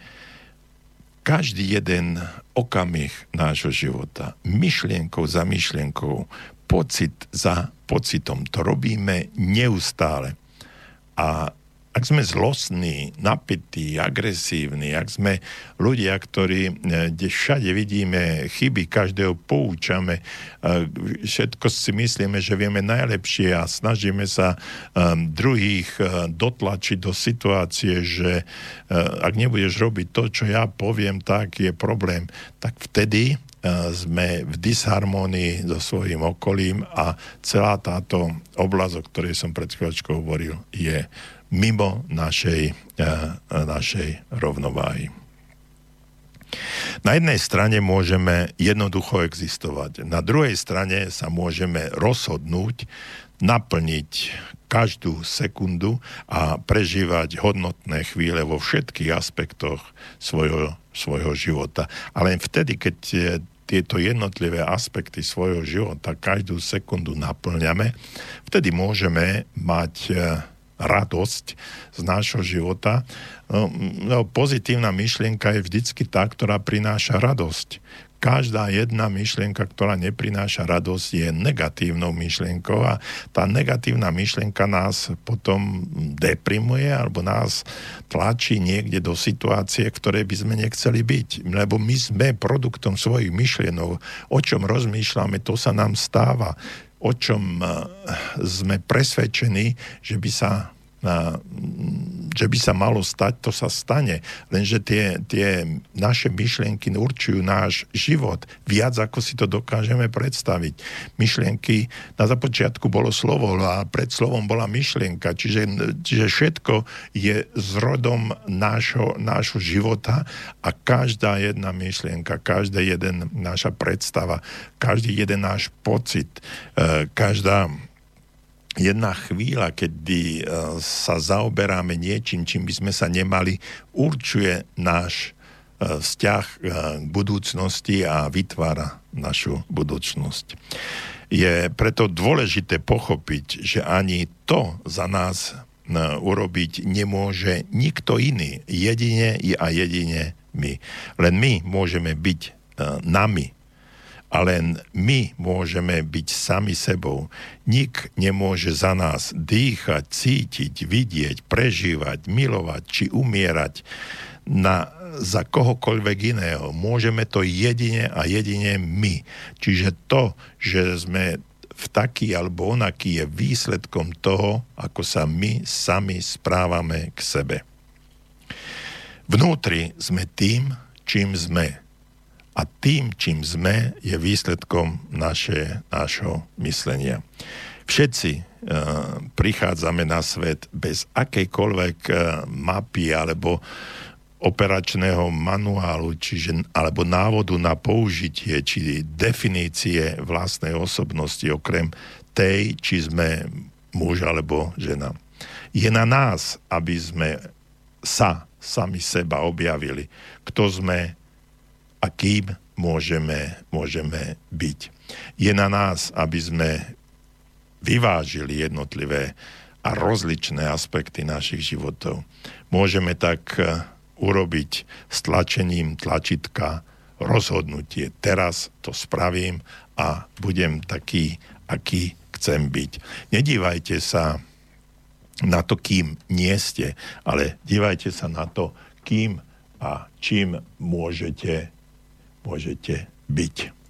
každý jeden okamih nášho života, myšlienkou za myšlienkou, pocit za pocitom. To robíme neustále. A ak sme zlostní, napätí, agresívni, ak sme ľudia, ktorí e, kde všade vidíme chyby, každého poučame, e, všetko si myslíme, že vieme najlepšie a snažíme sa um, druhých dotlačiť do situácie, že ak nebudeš robiť to, čo ja poviem, tak je problém, tak vtedy sme v disharmonii so svojím okolím a celá táto oblasť, o ktorej som pred chvíľočkou hovoril, je mimo našej, eh, našej rovnováhy. Na jednej strane môžeme jednoducho existovať, na druhej strane sa môžeme rozhodnúť naplniť každú sekundu a prežívať hodnotné chvíle vo všetkých aspektoch svojho, svojho života. Ale len vtedy, keď tieto jednotlivé aspekty svojho života každú sekundu naplňame, vtedy môžeme mať eh, radosť z nášho života. No, no, pozitívna myšlienka je vždycky tá, ktorá prináša radosť. Každá jedna myšlienka, ktorá neprináša radosť, je negatívnou myšlienkou a tá negatívna myšlienka nás potom deprimuje alebo nás tlačí niekde do situácie, v by sme nechceli byť. Lebo my sme produktom svojich myšlienok. O čom rozmýšľame, to sa nám stáva o čom eh, sme presvedčení, že by sa že by sa malo stať, to sa stane. Lenže tie, tie naše myšlienky určujú náš život viac, ako si to dokážeme predstaviť. Myšlienky, na započiatku bolo slovo a pred slovom bola myšlienka, čiže, čiže všetko je zrodom nášho, nášho života a každá jedna myšlienka, každá jeden naša predstava, každý jeden náš pocit, e, každá jedna chvíľa, kedy e, sa zaoberáme niečím, čím by sme sa nemali, určuje náš e, vzťah e, k budúcnosti a vytvára našu budúcnosť. Je preto dôležité pochopiť, že ani to za nás urobiť nemôže nikto iný. Jedine a jedine my. Len my môžeme byť nami a len my môžeme byť sami sebou. Nik nemôže za nás dýchať, cítiť, vidieť, prežívať, milovať či umierať na, za kohokoľvek iného. Môžeme to jedine a jedine my. Čiže to, že sme v taký alebo onaký je výsledkom toho, ako sa my sami správame k sebe. Vnútri sme tým, čím sme a tým, čím sme, je výsledkom naše, našho myslenia. Všetci uh, prichádzame na svet bez akejkoľvek uh, mapy alebo operačného manuálu, čiže, alebo návodu na použitie, či definície vlastnej osobnosti, okrem tej, či sme muž alebo žena. Je na nás, aby sme sa, sami seba objavili, kto sme a kým môžeme, môžeme byť. Je na nás, aby sme vyvážili jednotlivé a rozličné aspekty našich životov. Môžeme tak eh, urobiť stlačením tlačitka rozhodnutie. Teraz to spravím a budem taký, aký chcem byť. Nedívajte sa na to, kým nie ste, ale dívajte sa na to, kým a čím môžete, môžete byť.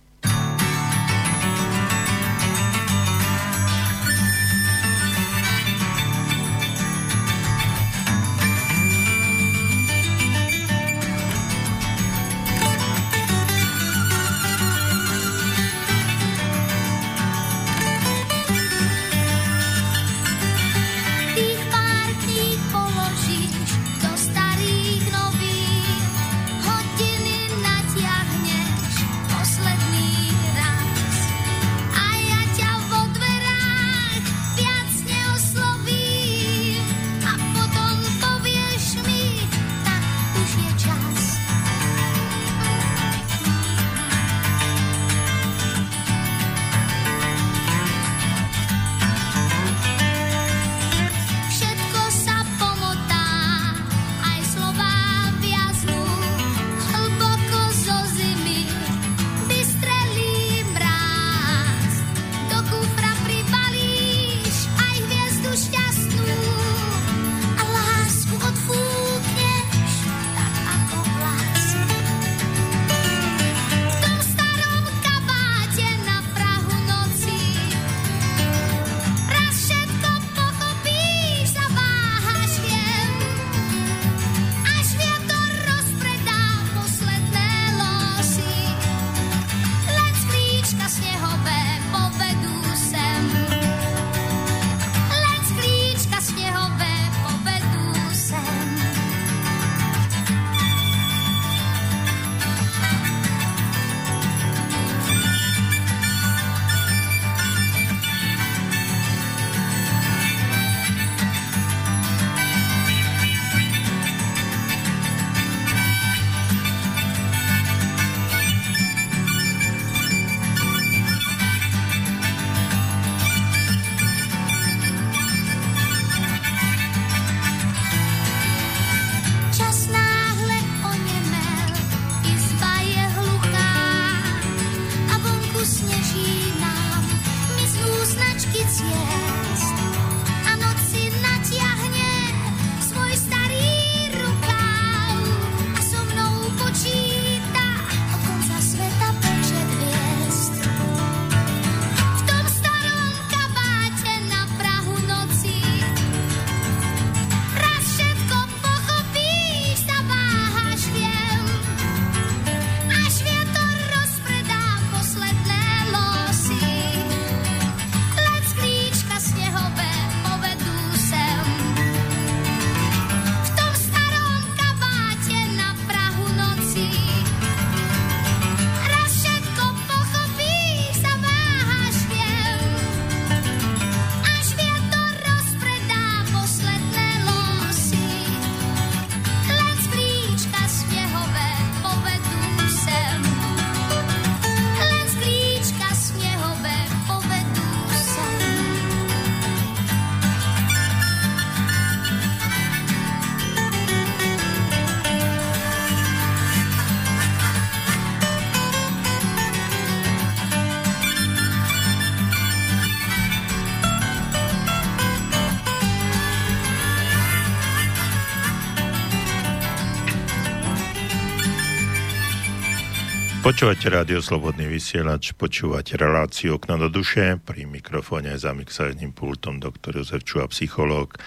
Počúvate rádio Slobodný vysielač, počúvate reláciu Okno do duše, pri mikrofóne za mixážnym pultom doktor Jozef Čuha, psychológ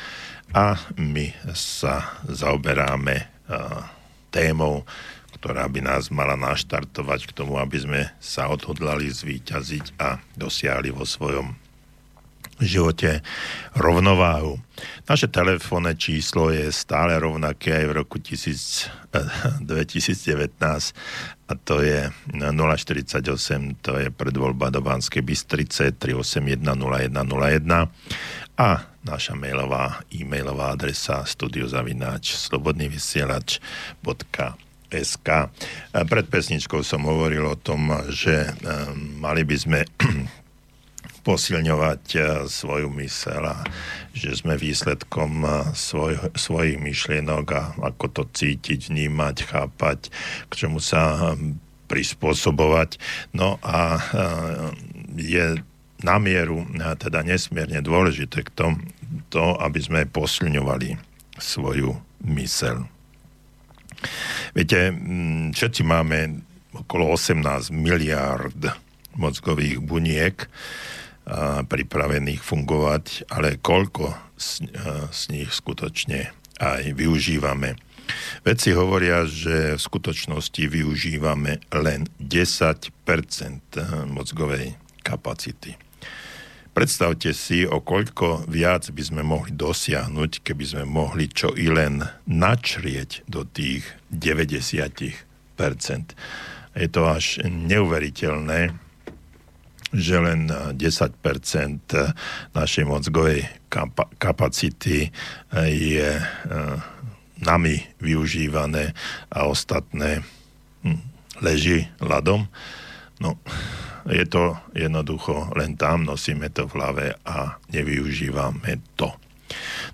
a my sa zaoberáme uh, témou, ktorá by nás mala naštartovať k tomu, aby sme sa odhodlali zvíťaziť a dosiahli vo svojom živote rovnováhu. Naše telefónne číslo je stále rovnaké aj v roku 1000, 2019 a to je 048, to je predvoľba do Banskej Bystrice 3810101 a naša mailová e-mailová adresa studiozavináč slobodnývysielač.sk Pred pesničkou som hovoril o tom, že mali by sme posilňovať eh, svoju mysel a že sme výsledkom eh, svoj, svojich myšlienok a ako to cítiť, vnímať, chápať, k čomu sa hm, prispôsobovať. No a eh, je na mieru, teda nesmierne dôležité k tomu, to, aby sme posilňovali svoju mysel. Viete, hm, všetci máme okolo 18 miliard mozgových buniek pripravených fungovať, ale koľko z, z nich skutočne aj využívame. Vedci hovoria, že v skutočnosti využívame len 10% mozgovej kapacity. Predstavte si, o koľko viac by sme mohli dosiahnuť, keby sme mohli čo i len načrieť do tých 90 Je to až neuveriteľné, že len 10% našej mozgovej kapacity je e, nami využívané a ostatné hm, leží ľadom. No, je to jednoducho len tam, nosíme to v hlave a nevyužívame to.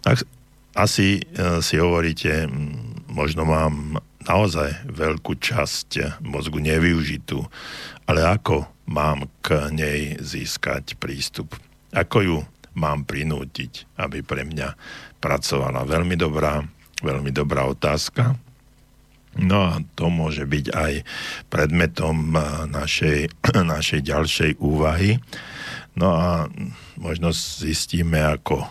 Tak asi si hovoríte, hm, možno mám naozaj veľkú časť mozgu nevyužitú, ale ako mám k nej získať prístup? Ako ju mám prinútiť, aby pre mňa pracovala? Veľmi dobrá, veľmi dobrá otázka. No a to môže byť aj predmetom eh, našej, našej ďalšej úvahy. No a možno zistíme, ako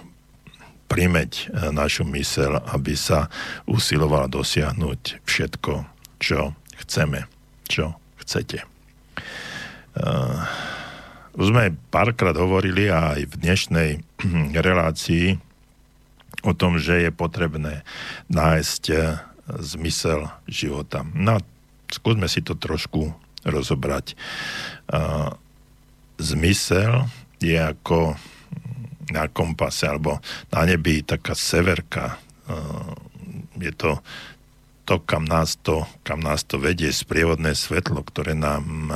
primeť eh, našu mysel, aby sa usilovala dosiahnuť všetko, čo chceme, čo chcete. Uh, sme párkrát hovorili aj v dnešnej relácii o tom, že je potrebné nájsť uh, zmysel života. No skúsme si to trošku rozobrať. Uh, zmysel je ako na kompase alebo na nebi taká severka. Uh, je to to, kam nás to, kam nás to vedie, sprievodné svetlo, ktoré nám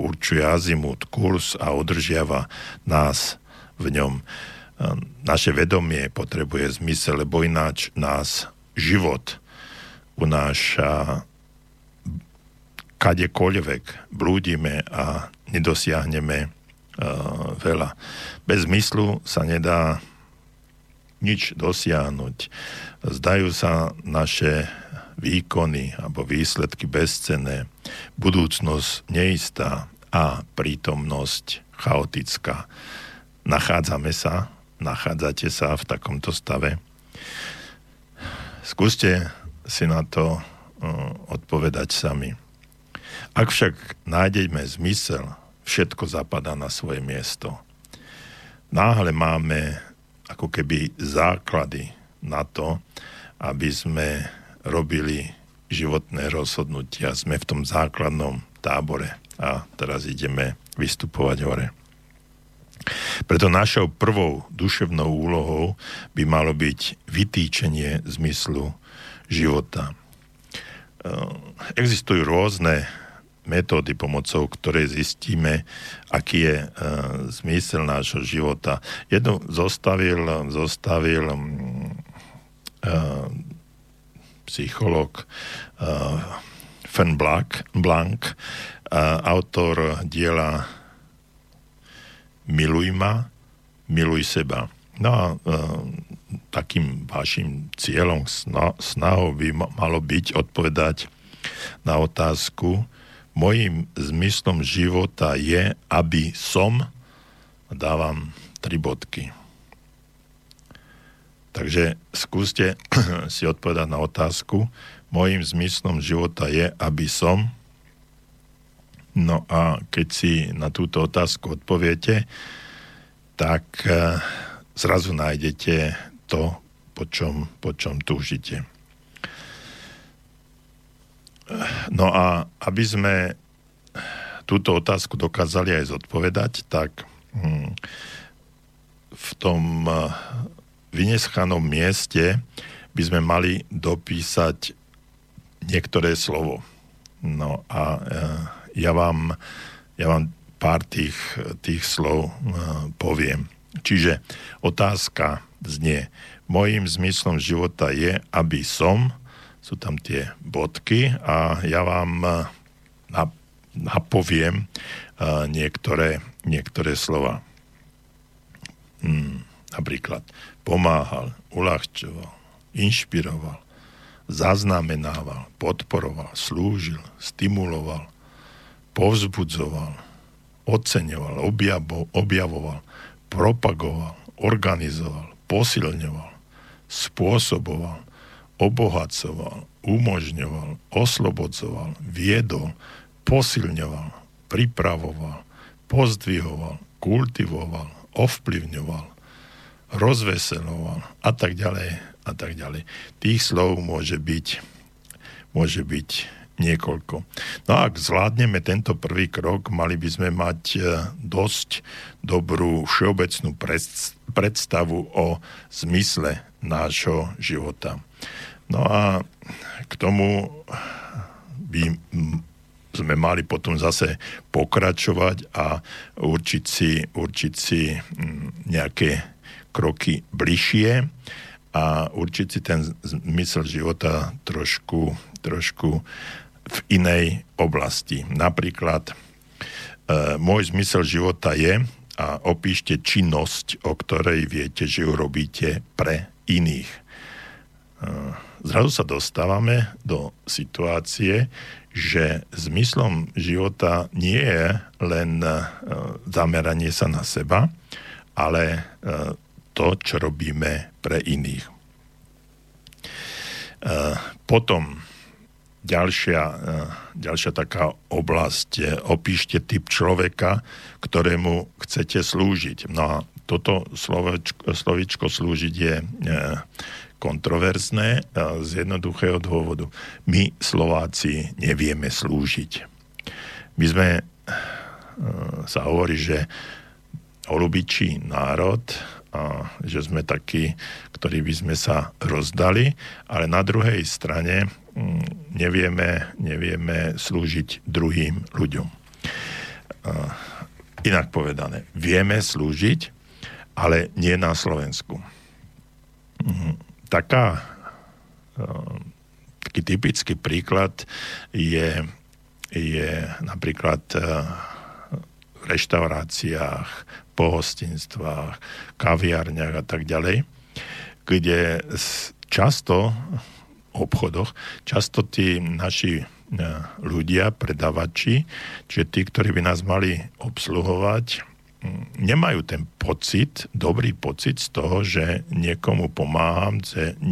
určuje azimut, kurz a udržiava nás v ňom. Naše vedomie potrebuje zmysel, lebo ináč nás život unáša kadekoľvek blúdime a nedosiahneme uh, veľa. Bez zmyslu sa nedá nič dosiahnuť. Zdajú sa naše výkony alebo výsledky bezcené, budúcnosť neistá a prítomnosť chaotická. Nachádzame sa, nachádzate sa v takomto stave. Skúste si na to uh, odpovedať sami. Ak však nájdeme zmysel, všetko zapadá na svoje miesto. Náhle máme ako keby základy na to, aby sme robili životné rozhodnutia. Sme v tom základnom tábore a teraz ideme vystupovať hore. Preto našou prvou duševnou úlohou by malo byť vytýčenie zmyslu života. Existujú rôzne metódy, pomocou ktoré zistíme, aký je uh, zmysel nášho života. Jednu zostavil, zostavil uh, psycholog uh, Fen Blanc, Blanc uh, autor diela Miluj ma, miluj seba. No a uh, takým vašim cieľom, snahou by malo byť odpovedať na otázku, mojim zmyslom života je, aby som, dávam tri bodky, Takže skúste si odpovedať na otázku. Mojím zmyslom života je, aby som. No a keď si na túto otázku odpoviete, tak e, zrazu nájdete to, po čom, po čom túžite. No a aby sme túto otázku dokázali aj zodpovedať, tak hm, v tom vyneschanom mieste by sme mali dopísať niektoré slovo. No a e, ja vám, ja vám pár tých, tých slov e, poviem. Čiže otázka znie, mojím zmyslom života je, aby som, sú tam tie bodky a ja vám e, napoviem niektoré, niektoré slova. Hmm, napríklad pomáhal, uľahčoval, inšpiroval, zaznamenával, podporoval, slúžil, stimuloval, povzbudzoval, oceňoval, objavo, objavoval, propagoval, organizoval, posilňoval, spôsoboval, obohacoval, umožňoval, oslobodzoval, viedol, posilňoval, pripravoval, pozdvihoval, kultivoval, ovplyvňoval, rozveseloval a tak ďalej a tak ďalej. Tých slov môže byť, môže byť niekoľko. No a ak zvládneme tento prvý krok, mali by sme mať e, dosť dobrú všeobecnú predstavu o zmysle nášho života. No a k tomu by sme mali potom zase pokračovať a určiť si, určiť si nejaké kroky bližšie a určiť si ten zmysel života trošku, trošku v inej oblasti. Napríklad e, môj zmysel života je a opíšte činnosť, o ktorej viete, že ju robíte pre iných. E, zrazu sa dostávame do situácie, že zmyslom života nie je len e, zameranie sa na seba, ale e, to, čo robíme pre iných. E, potom ďalšia, e, ďalšia taká oblasť, opíšte typ človeka, ktorému chcete slúžiť. No a toto slovičko, slovičko slúžiť je e, kontroverzné z jednoduchého dôvodu. My, Slováci, nevieme slúžiť. My sme, sa hovorí, že olubičí národ, že sme takí, ktorí by sme sa rozdali, ale na druhej strane mm, nevieme, nevieme slúžiť druhým ľuďom. Inak povedané, vieme slúžiť, ale nie na Slovensku. Mm, taká, taký typický príklad je, je napríklad v reštauráciách, pohostinstvách, kaviarniach a tak ďalej, kde často obchodoch, často tí naši e, ľudia, predavači, čiže tí, ktorí by nás mali obsluhovať, nemajú ten pocit, dobrý pocit z toho, že niekomu pomáham,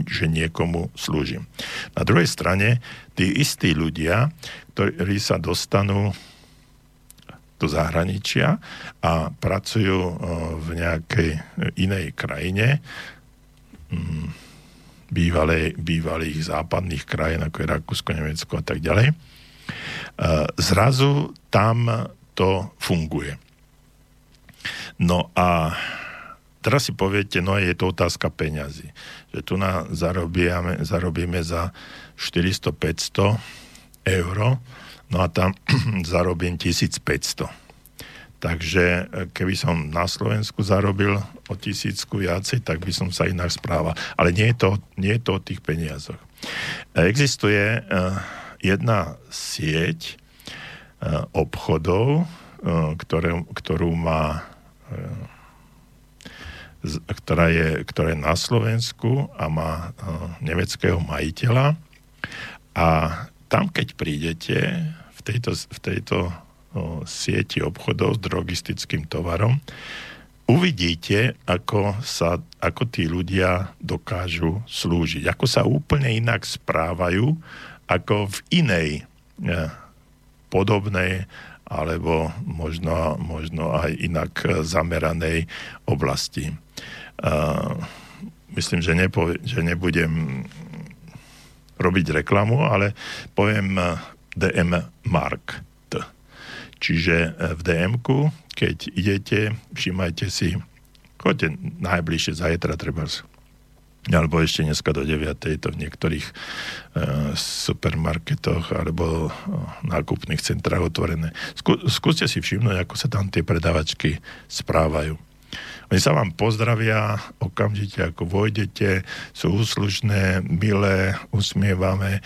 že niekomu slúžim. Na druhej strane, tí istí ľudia, ktorí sa dostanú do zahraničia a pracujú eh, v nejakej inej krajine, mm, bývalej, bývalých západných krajín, ako je Rakúsko, Nemecko a tak ďalej. Eh, zrazu tam to funguje. No a teraz si poviete, no je to otázka peňazí. Že tu na zarobíme, zarobíme za 400-500 eur, No a tam zarobím 1500. Takže e, keby som na Slovensku zarobil o tisícku viacej, tak by som sa inak správal. Ale nie je to, nie je to o tých peniazoch. E, existuje uh, jedna sieť obchodov, ktoré, ktorú má ktorá je, ktorá je na Slovensku a má nemeckého majiteľa. A tam, keď prídete tejto, v tejto o, sieti obchodov s drogistickým tovarom, uvidíte, ako, sa, ako tí ľudia dokážu slúžiť, ako sa úplne inak správajú, ako v inej e, podobnej alebo možno, možno aj inak zameranej oblasti. Myslím, že, nepo, že nebudem robiť reklamu, ale poviem DM Mark. Čiže v dm keď idete, všimajte si, choďte najbližšie zajtra, treba alebo ešte dneska do 9. to v niektorých e, supermarketoch alebo e, nákupných centrách otvorené. Skú, skúste si všimnúť, ako sa tam tie predavačky správajú. Oni sa vám pozdravia okamžite, ako vojdete, sú úslušné, milé, usmievavé,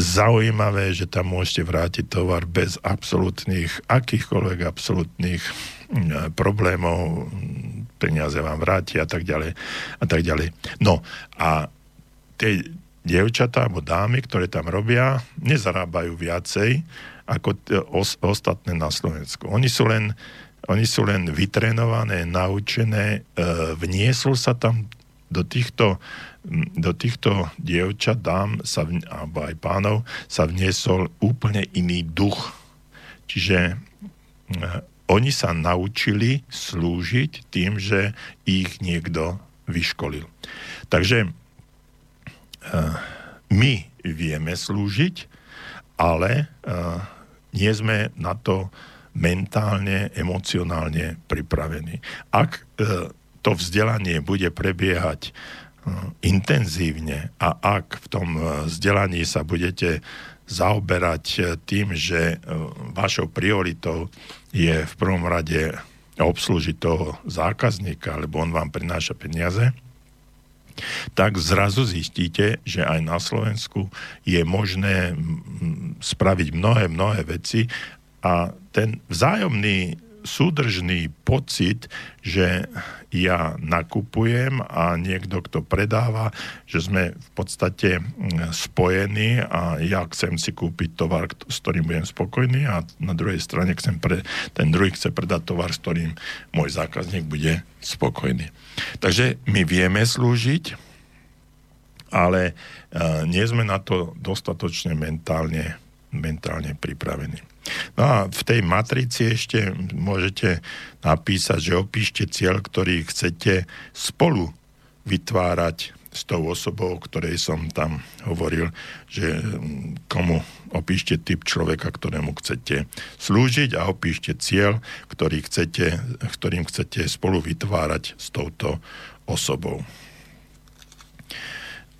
zaujímavé, že tam môžete vrátiť tovar bez absolútnych, akýchkoľvek absolútnych mm, problémov, peniaze vám vráti a tak ďalej a tak ďalej. No a tie dievčatá alebo dámy, ktoré tam robia, nezarábajú viacej ako os- ostatné na Slovensku. Oni sú len oni sú len vytrenované, naučené, e, vniesol sa tam do týchto, do týchto dievčat, dám, sa, alebo aj pánov, sa vniesol úplne iný duch. Čiže e, oni sa naučili slúžiť tým, že ich niekto vyškolil. Takže e, my vieme slúžiť, ale nie sme na to mentálne, emocionálne pripravení. Ak e, to vzdelanie bude prebiehať e, intenzívne a ak v tom e, vzdelaní sa budete zaoberať tým, že vašou prioritou je v prvom rade obslužiť toho zákazníka, lebo on vám prináša peniaze, tak zrazu zistíte, že aj na Slovensku je možné spraviť mnohé, mnohé veci a ten vzájomný súdržný pocit, že ja nakupujem a niekto, kto predáva, že sme v podstate mm, spojení a ja chcem si kúpiť tovar, s ktorým budem spokojný a na druhej strane chcem pre, ten druhý chce predať tovar, s ktorým môj zákazník bude spokojný. Takže my vieme slúžiť, ale uh, nie sme na to dostatočne mentálne, mentálne pripravení. No a v tej matrici ešte môžete napísať, že opíšte cieľ, ktorý chcete spolu vytvárať s tou osobou, ktorej som tam hovoril, že mm, komu opíšte typ človeka, ktorému chcete slúžiť a opíšte cieľ, ktorý chcete, ktorým chcete spolu vytvárať s touto osobou.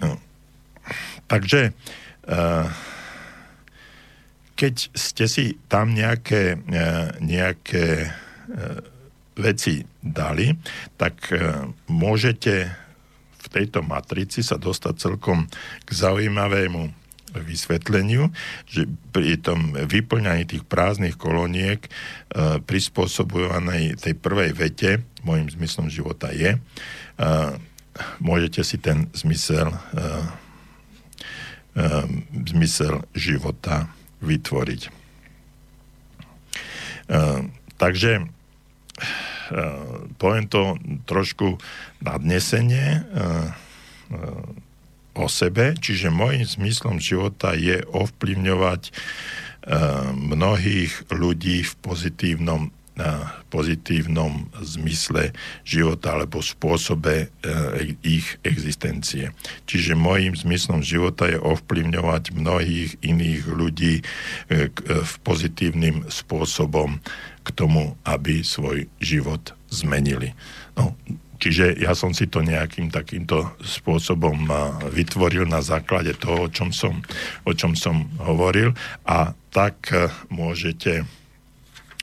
No. Takže uh, keď ste si tam nejaké, e, nejaké e, veci dali, tak e, môžete v tejto matrici sa dostať celkom k zaujímavému vysvetleniu, že pri tom vyplňaní tých prázdnych koloniek prispôsobovanej tej prvej vete, môjim zmyslom života je, môžete si ten zmysel, zmysel života vytvoriť. Uh, takže uh, poviem to trošku nadnesenie uh, o sebe, čiže môjim zmyslom života je ovplyvňovať mnohých ľudí v pozitívnom na pozitívnom zmysle života alebo spôsobe e, ich existencie. Čiže môjim zmyslom života je ovplyvňovať mnohých iných ľudí e, e, v pozitívnym spôsobom k tomu, aby svoj život zmenili. No, Čiže ja som si to nejakým takýmto spôsobom vytvoril na základe toho, o čom som, o čom som hovoril a tak môžete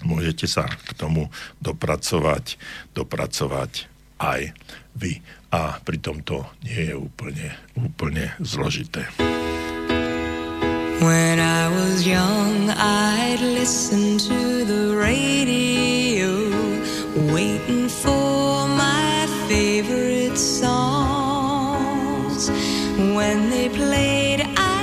môžete sa k tomu dopracovať, dopracovať aj vy. A pritom to nie je úplne, úplne zložité. When I was young, I'd listen to the radio, waiting for my favorite songs. When they played, I'd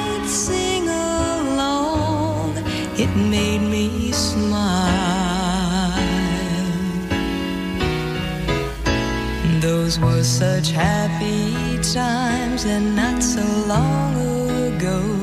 were such happy times and not so long ago.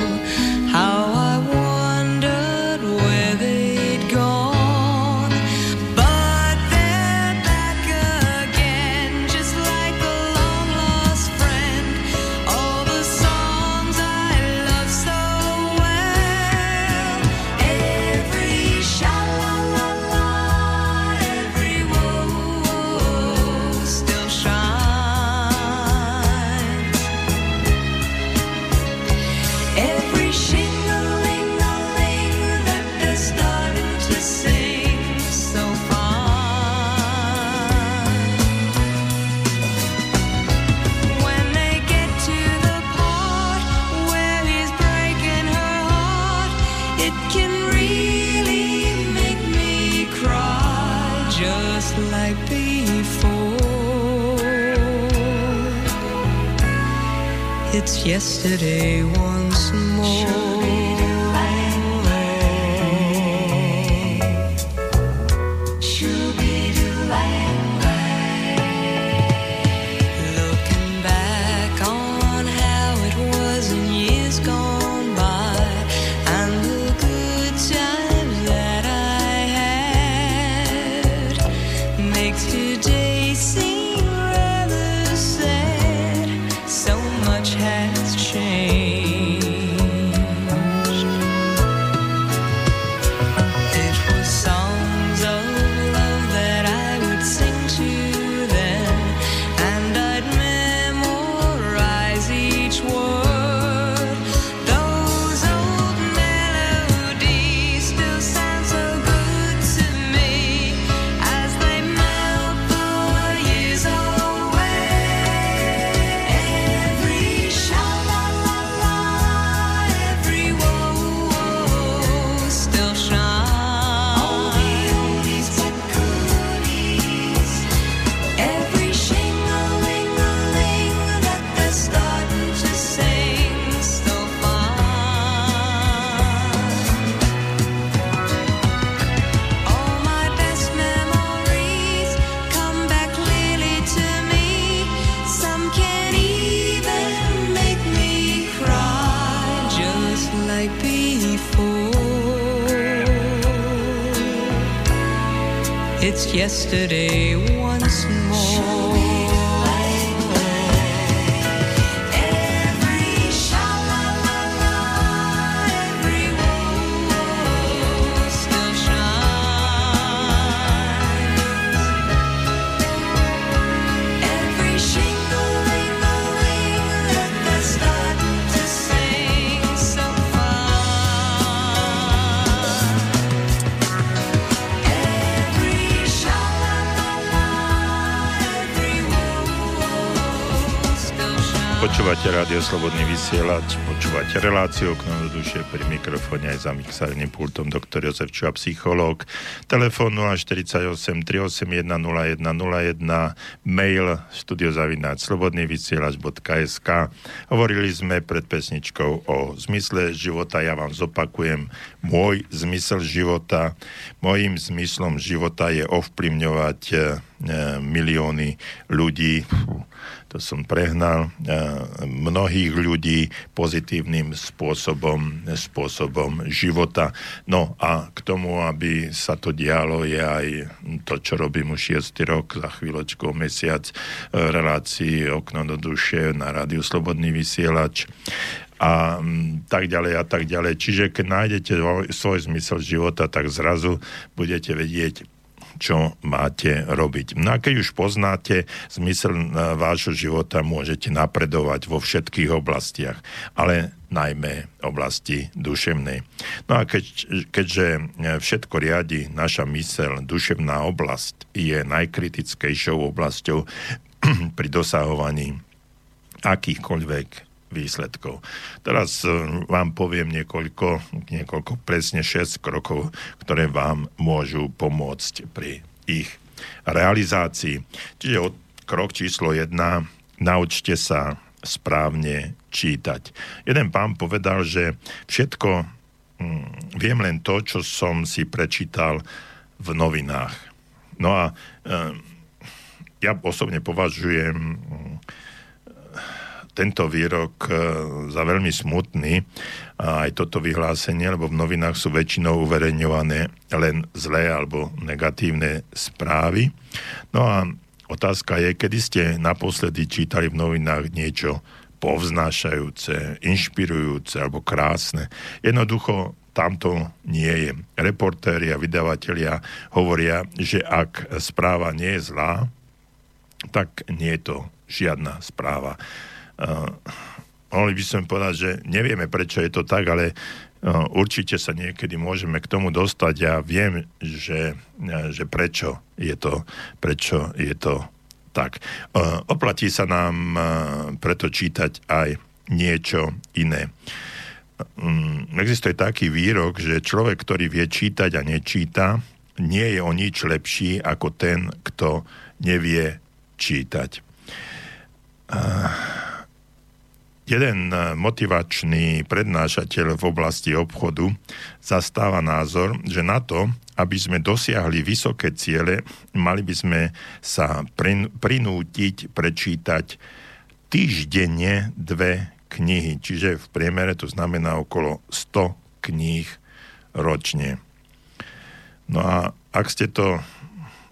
yesterday Slobodný vysielač, počúvate reláciu okno do duše pri mikrofóne aj za mixárnym pultom doktor Jozef Čuha, psychológ. Telefón 048 381 0101, mail studiozavináč Hovorili sme pred pesničkou o zmysle života, ja vám zopakujem môj zmysel života. Mojím zmyslom života je ovplyvňovať e, milióny ľudí to som prehnal, mnohých ľudí pozitívnym spôsobom, spôsobom života. No a k tomu, aby sa to dialo, je aj to, čo robím už 6. rok, za chvíľočku, mesiac, relácii Okno do duše na rádiu Slobodný vysielač a tak ďalej a tak ďalej. Čiže keď nájdete svoj zmysel života, tak zrazu budete vedieť, čo máte robiť. No a keď už poznáte zmysel e, vášho života, môžete napredovať vo všetkých oblastiach, ale najmä oblasti duševnej. No a keď, keďže e, všetko riadi naša mysel, duševná oblasť je najkritickejšou oblasťou pri dosahovaní akýchkoľvek výsledkov. Teraz e, vám poviem niekoľko, niekoľko presne 6 krokov, ktoré vám môžu pomôcť pri ich realizácii. Čiže krok číslo 1, naučte sa správne čítať. Jeden pán povedal, že všetko hm, viem len to, čo som si prečítal v novinách. No a e, ja osobne považujem hm, tento výrok e, za veľmi smutný, aj toto vyhlásenie, lebo v novinách sú väčšinou uverejňované len zlé alebo negatívne správy. No a otázka je, kedy ste naposledy čítali v novinách niečo povznášajúce, inšpirujúce alebo krásne. Jednoducho tamto nie je. Reportéri a vydavatelia hovoria, že ak správa nie je zlá, tak nie je to žiadna správa. Uh, mohli by sme povedať, že nevieme, prečo je to tak, ale uh, určite sa niekedy môžeme k tomu dostať. Ja viem, že, uh, že prečo je to, prečo je to tak. Oplatí sa nám preto čítať aj niečo iné. Um, existuje taký výrok, že človek, ktorý vie čítať a nečíta, nie je o nič lepší ako ten, kto nevie čítať. Uh, jeden motivačný prednášateľ v oblasti obchodu zastáva názor, že na to, aby sme dosiahli vysoké ciele, mali by sme sa prinútiť prečítať týždenne dve knihy, čiže v priemere to znamená okolo 100 kníh ročne. No a ak ste to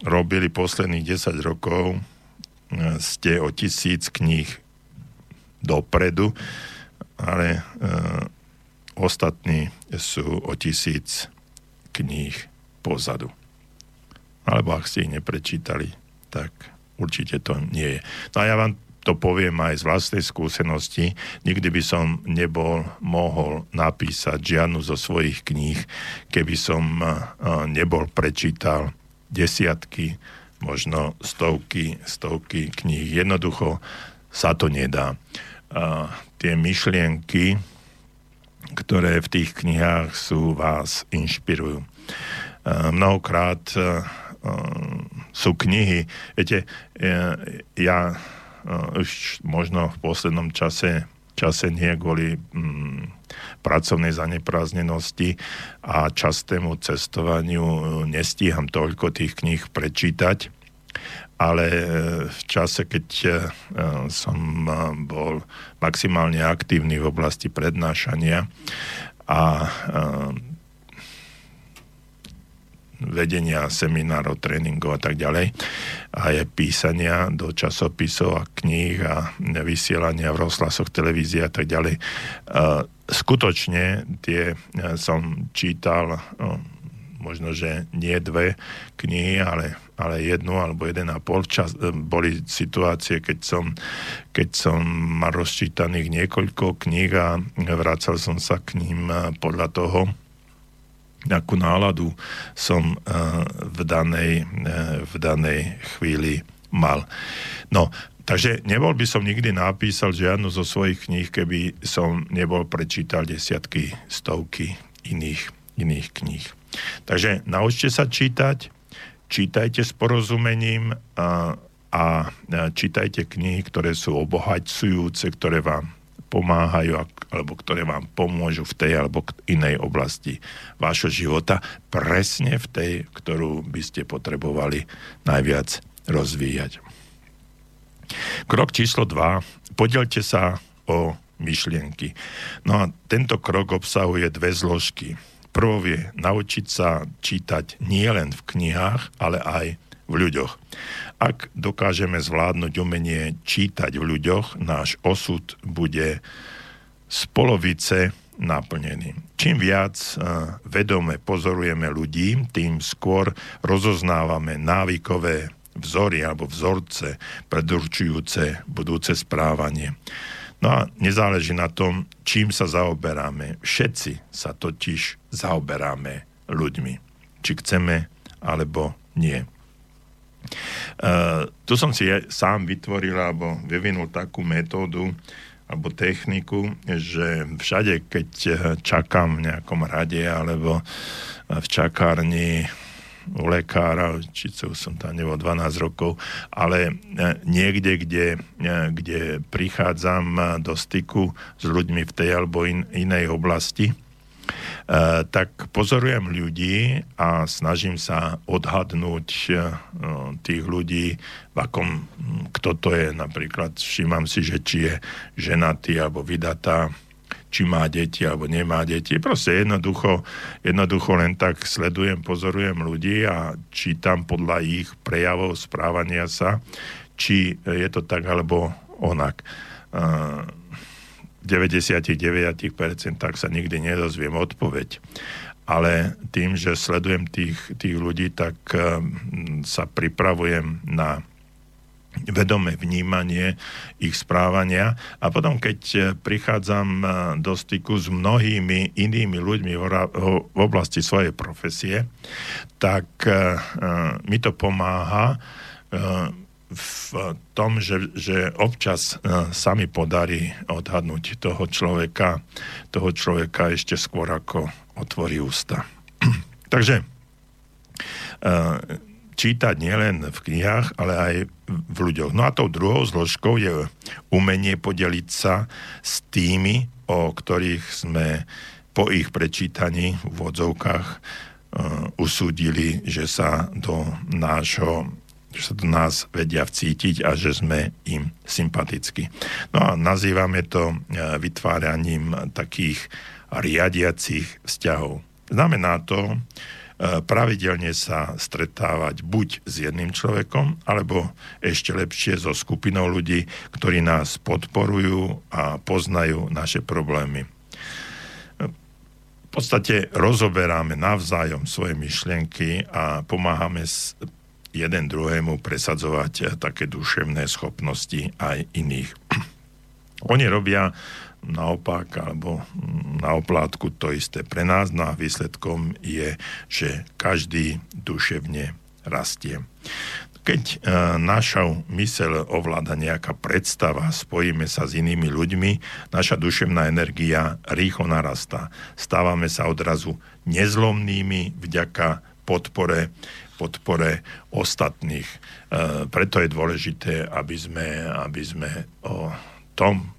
robili posledných 10 rokov, e, ste o tisíc kníh dopredu, ale e, ostatní sú o tisíc kníh pozadu. Alebo ak ste ich neprečítali, tak určite to nie je. No a ja vám to poviem aj z vlastnej skúsenosti, nikdy by som nebol mohol napísať žiadnu zo svojich kníh, keby som nebol prečítal desiatky, možno stovky, stovky kníh. Jednoducho sa to nedá. A tie myšlienky, ktoré v tých knihách sú, vás inšpirujú. A mnohokrát sú knihy, viete, ja už možno v poslednom čase, čase nie kvôli mm, pracovnej zanepráznenosti a častému cestovaniu nestíham toľko tých kníh prečítať, ale e, v čase, keď e, som e, bol maximálne aktívny v oblasti prednášania a vedenia seminárov, tréningov a tak ďalej a je písania do časopisov a kníh a vysielania v rozhlasoch, televízie a tak ďalej. Skutočne tie som čítal možno, že nie dve knihy, ale, ale jednu alebo jeden a pol. Čas, e, boli situácie, keď som, keď som mal rozčítaných niekoľko kníh a vracal som sa k ním e, podľa toho, akú náladu som eh, v danej, v danej chvíli mal. No, takže nebol by som nikdy napísal žiadnu zo svojich kníh, keby som nebol prečítal desiatky, stovky iných, iných kníh. Takže naučte sa čítať, čítajte s porozumením a, a čítajte knihy, ktoré sú obohacujúce, ktoré vám pomáhajú alebo ktoré vám pomôžu v tej alebo inej oblasti vášho života, presne v tej, ktorú by ste potrebovali najviac rozvíjať. Krok číslo 2. Podelte sa o myšlienky. No a tento krok obsahuje dve zložky. Prvou je naučiť sa čítať nielen v knihách, ale aj v ľuďoch. Ak dokážeme zvládnuť umenie čítať v ľuďoch, náš osud bude z polovice naplnený. Čím viac uh, vedome pozorujeme ľudí, tým skôr rozoznávame návykové vzory alebo vzorce predurčujúce budúce správanie. No a nezáleží na tom, čím sa zaoberáme. Všetci sa totiž zaoberáme ľuďmi. Či chceme, alebo nie. Uh, tu som si sám vytvoril alebo vyvinul takú metódu alebo techniku, že všade, keď čakám v nejakom rade alebo v čakárni u lekára, či som tam nebol 12 rokov, ale e, niekde, kde, e, kde prichádzam do styku s ľuďmi v tej alebo in, inej oblasti, tak pozorujem ľudí a snažím sa odhadnúť tých ľudí, v akom, kto to je. Napríklad všímam si, že či je ženatý alebo vydatá, či má deti alebo nemá deti. Proste jednoducho, jednoducho len tak sledujem, pozorujem ľudí a čítam podľa ich prejavov správania sa, či je to tak alebo onak. Uh, 99% sa nikdy nedozviem odpoveď. Ale tým, že sledujem tých, tých ľudí, tak um, sa pripravujem na vedomé vnímanie ich správania a potom, keď eh, prichádzam eh, do styku s mnohými inými ľuďmi v oblasti svojej profesie, tak mi to pomáha v tom, že, že občas e, sa mi podarí odhadnúť toho človeka, toho človeka ešte skôr ako otvorí ústa. Takže e, čítať nielen v knihách, ale aj v ľuďoch. No a tou druhou zložkou je umenie podeliť sa s tými, o ktorých sme po ich prečítaní v vodzovkách uh, usúdili, že sa do nášho že sa do nás vedia vcítiť a že sme im sympatickí. No a nazývame to vytváraním takých riadiacich vzťahov. Znamená to, E, pravidelne sa stretávať buď s jedným človekom, alebo ešte lepšie so skupinou ľudí, ktorí nás podporujú a poznajú naše problémy. V podstate rozoberáme navzájom svoje myšlienky a pomáhame jeden druhému presadzovať také duševné schopnosti aj iných. Oni robia naopak alebo na oplátku to isté pre nás, no a výsledkom je, že každý duševne rastie. Keď e, naša mysel ovláda nejaká predstava, spojíme sa s inými ľuďmi, naša duševná energia rýchlo narastá. Stávame sa odrazu nezlomnými vďaka podpore, podpore ostatných. E, preto je dôležité, aby sme, aby sme o tom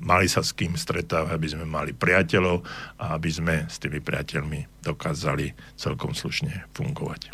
mali sa s kým stretávať, aby sme mali priateľov a aby sme s tými priateľmi dokázali celkom slušne fungovať.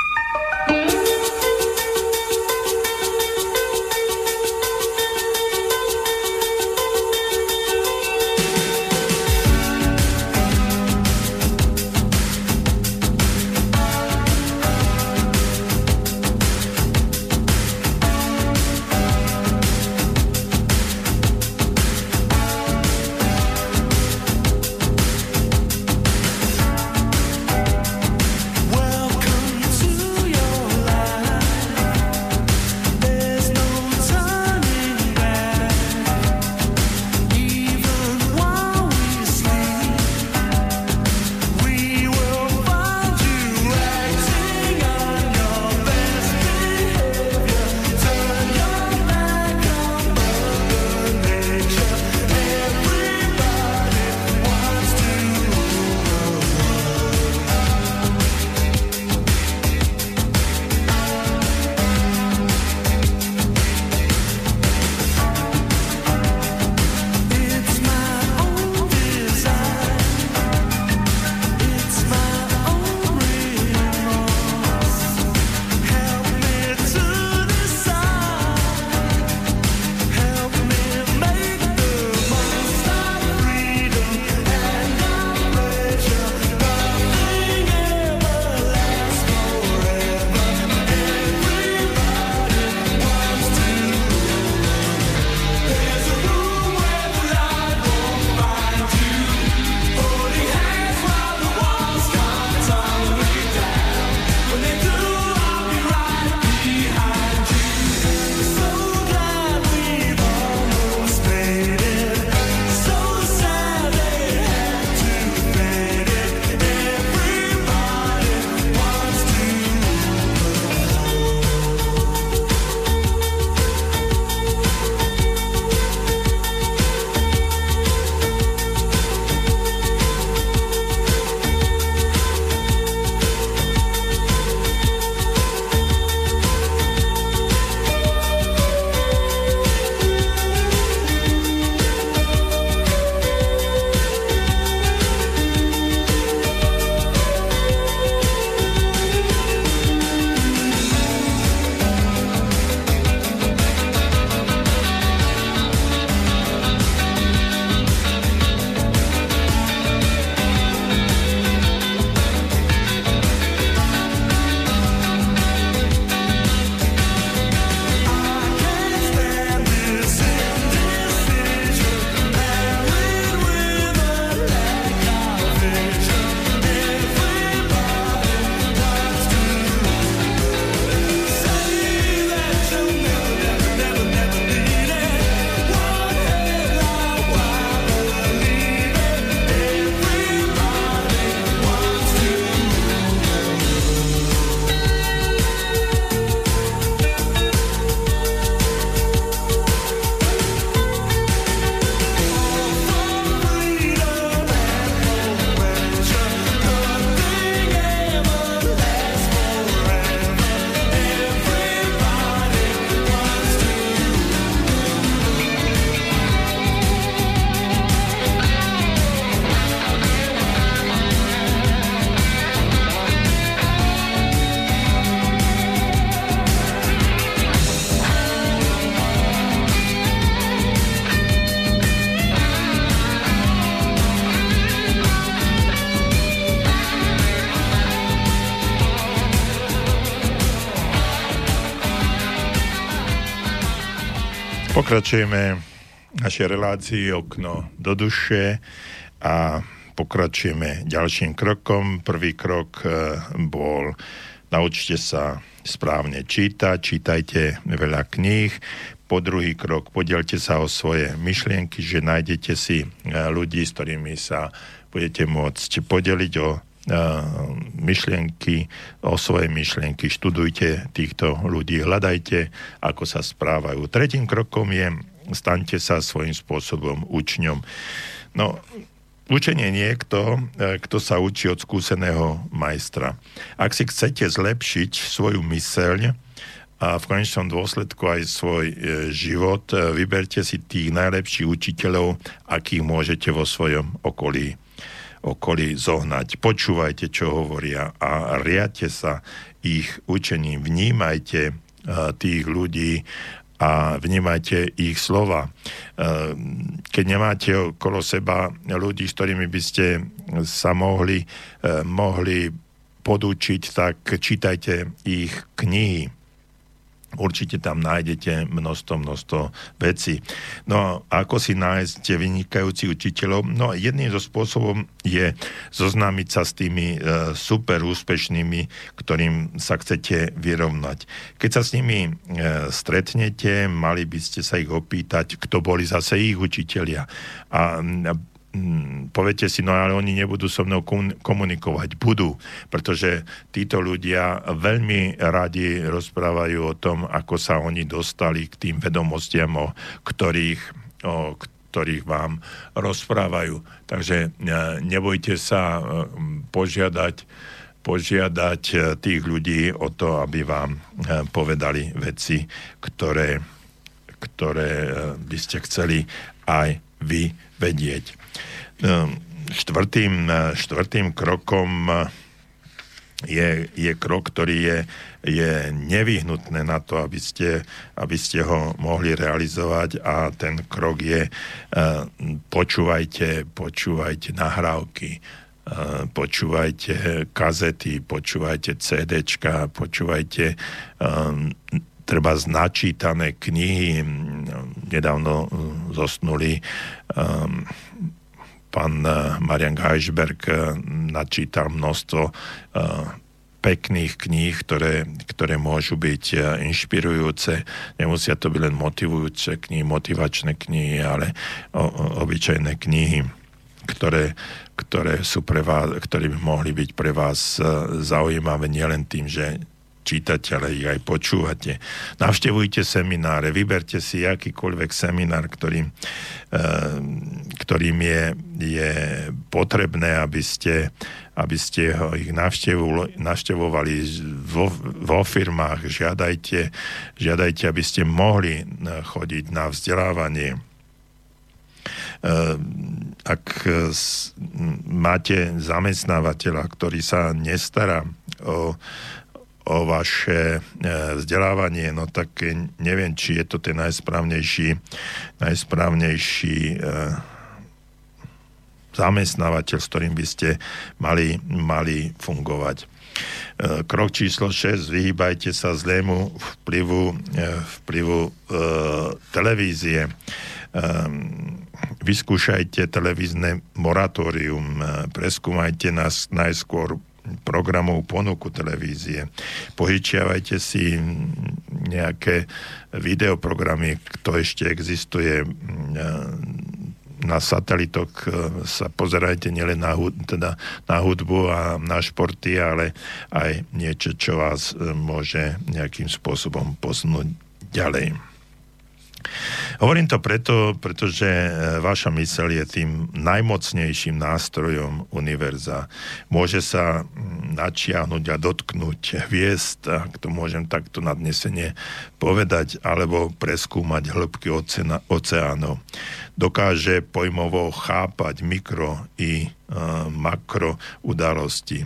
Pokračujeme našej relácii okno do duše a pokračujeme ďalším krokom. Prvý krok e, bol naučte sa správne čítať, čítajte veľa kníh. Po druhý krok, podielte sa o svoje myšlienky, že nájdete si e, ľudí, s ktorými sa budete môcť podeliť o myšlienky, o svoje myšlienky, študujte týchto ľudí, hľadajte, ako sa správajú. Tretím krokom je, staňte sa svojím spôsobom učňom. No, učenie niekto, e, kto sa učí od skúseného majstra. Ak si chcete zlepšiť svoju myseľ, a v konečnom dôsledku aj svoj e, život, e, vyberte si tých najlepších učiteľov, akých môžete vo svojom okolí okolí zohnať. Počúvajte, čo hovoria a riadte sa ich učením. Vnímajte tých ľudí a vnímajte ich slova. Keď nemáte okolo seba ľudí, s ktorými by ste sa mohli, mohli podučiť, tak čítajte ich knihy Určite tam nájdete množstvo, množstvo vecí. No a ako si nájsť vynikajúcich učiteľov? No jedným zo spôsobom je zoznámiť sa s tými e, super úspešnými, ktorým sa chcete vyrovnať. Keď sa s nimi e, stretnete, mali by ste sa ich opýtať, kto boli zase ich učitelia. A Hmm, poviete si, no ale oni nebudú so mnou komunikovať. Budú, pretože títo ľudia veľmi radi rozprávajú o tom, ako sa oni dostali k tým vedomostiam, o ktorých, o ktorých vám rozprávajú. Takže e, nebojte sa e, požiadať požiadať e, tých ľudí o to, aby vám povedali veci, ktoré, ktoré by ste chceli aj vy. Ehm, štvrtým, eh, štvrtým krokom eh, je, je krok, ktorý je, je nevyhnutné na to, aby ste, aby ste ho mohli realizovať a ten krok je uh, počúvajte, počúvajte nahrávky, počúvajte kazety, počúvajte CDčka, počúvajte um, treba značítané knihy. Nedávno zosnuli um, pán eh, Marian Geisberg eh, načítal množstvo eh, pekných kníh, ktoré, ktoré môžu byť inšpirujúce. Nemusia to byť len motivujúce knihy, motivačné knihy, ale o, obyčajné knihy, ktoré, ktoré, sú pre vás, ktoré by mohli byť pre vás zaujímavé nielen tým, že čítate, ale ich aj počúvate. Navštevujte semináre, vyberte si akýkoľvek seminár, ktorým, eh, ktorým je, je potrebné, aby ste, aby ste ho, ich navštevovali vo, vo firmách. Žiadajte, žiadajte, aby ste mohli eh, chodiť na vzdelávanie eh, ak máte zamestnávateľa, ktorý sa nestará o o vaše e, vzdelávanie, no tak neviem, či je to ten najsprávnejší, najsprávnejší e, zamestnávateľ, s ktorým by ste mali, mali fungovať. E, krok číslo 6. Vyhýbajte sa zlému vplyvu, vplyvu e, televízie. E, vyskúšajte televízne moratórium, preskúmajte nás najskôr programov ponuku televízie. Požičiavajte si nejaké videoprogramy, kto ešte existuje na satelitoch sa pozerajte nielen na, teda na hudbu a na športy, ale aj niečo, čo vás môže nejakým spôsobom posunúť ďalej. Hovorím to preto, pretože e, vaša myseľ je tým najmocnejším nástrojom univerza. Môže sa mm, načiahnuť a dotknúť hviezd, ak to môžem takto nadnesenie povedať, alebo preskúmať hĺbky oceánov. Dokáže pojmovo chápať mikro i uh, makro udalosti.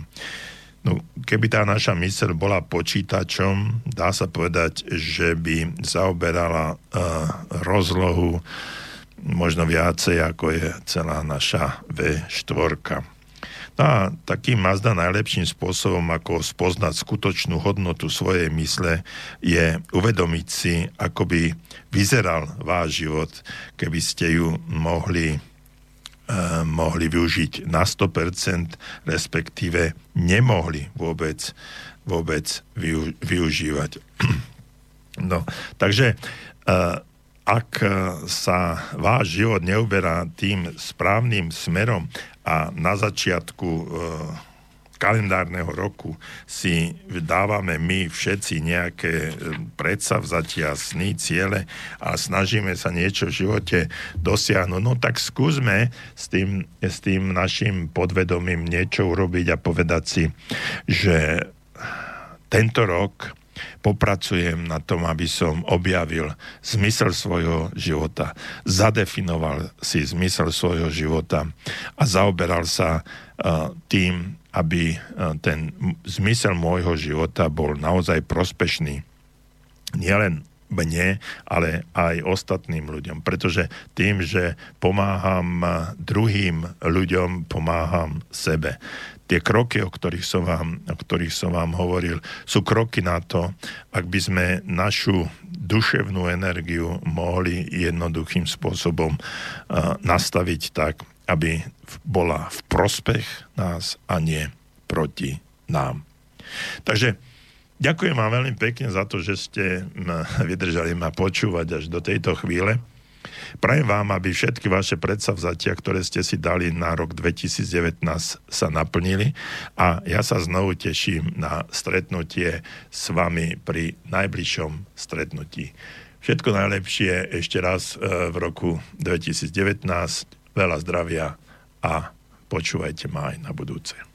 No, keby tá naša myseľ bola počítačom, dá sa povedať, že by zaoberala uh, rozlohu možno viacej, ako je celá naša V4. A takým Mazda najlepším spôsobom, ako spoznať skutočnú hodnotu svojej mysle, je uvedomiť si, ako by vyzeral váš život, keby ste ju mohli, mohli využiť na 100%, respektíve nemohli vôbec, vôbec vyu, využívať. no, takže uh, ak sa váš život neuberá tým správnym smerom a na začiatku kalendárneho roku si dávame my všetci nejaké e, predsavzatia, sny, ciele a snažíme sa niečo v živote dosiahnuť, no tak skúsme s tým, s tým našim podvedomím niečo urobiť a povedať si, že tento rok popracujem na tom, aby som objavil zmysel svojho života, zadefinoval si zmysel svojho života a zaoberal sa uh, tým, aby uh, ten zmysel môjho života bol naozaj prospešný. Nielen mne, ale aj ostatným ľuďom. Pretože tým, že pomáham druhým ľuďom, pomáham sebe tie kroky, o ktorých som vám, o ktorých som vám hovoril, sú kroky na to, ak by sme našu duševnú energiu mohli jednoduchým spôsobom uh, nastaviť tak, aby bola v prospech nás a nie proti nám. Takže ďakujem vám veľmi pekne za to, že ste vydržali ma počúvať až do tejto chvíle. Prajem vám, aby všetky vaše predsavzatia, ktoré ste si dali na rok 2019 sa naplnili a ja sa znovu teším na stretnutie s vami pri najbližšom stretnutí. Všetko najlepšie ešte raz e, v roku 2019, veľa zdravia a počúvajte ma aj na budúce.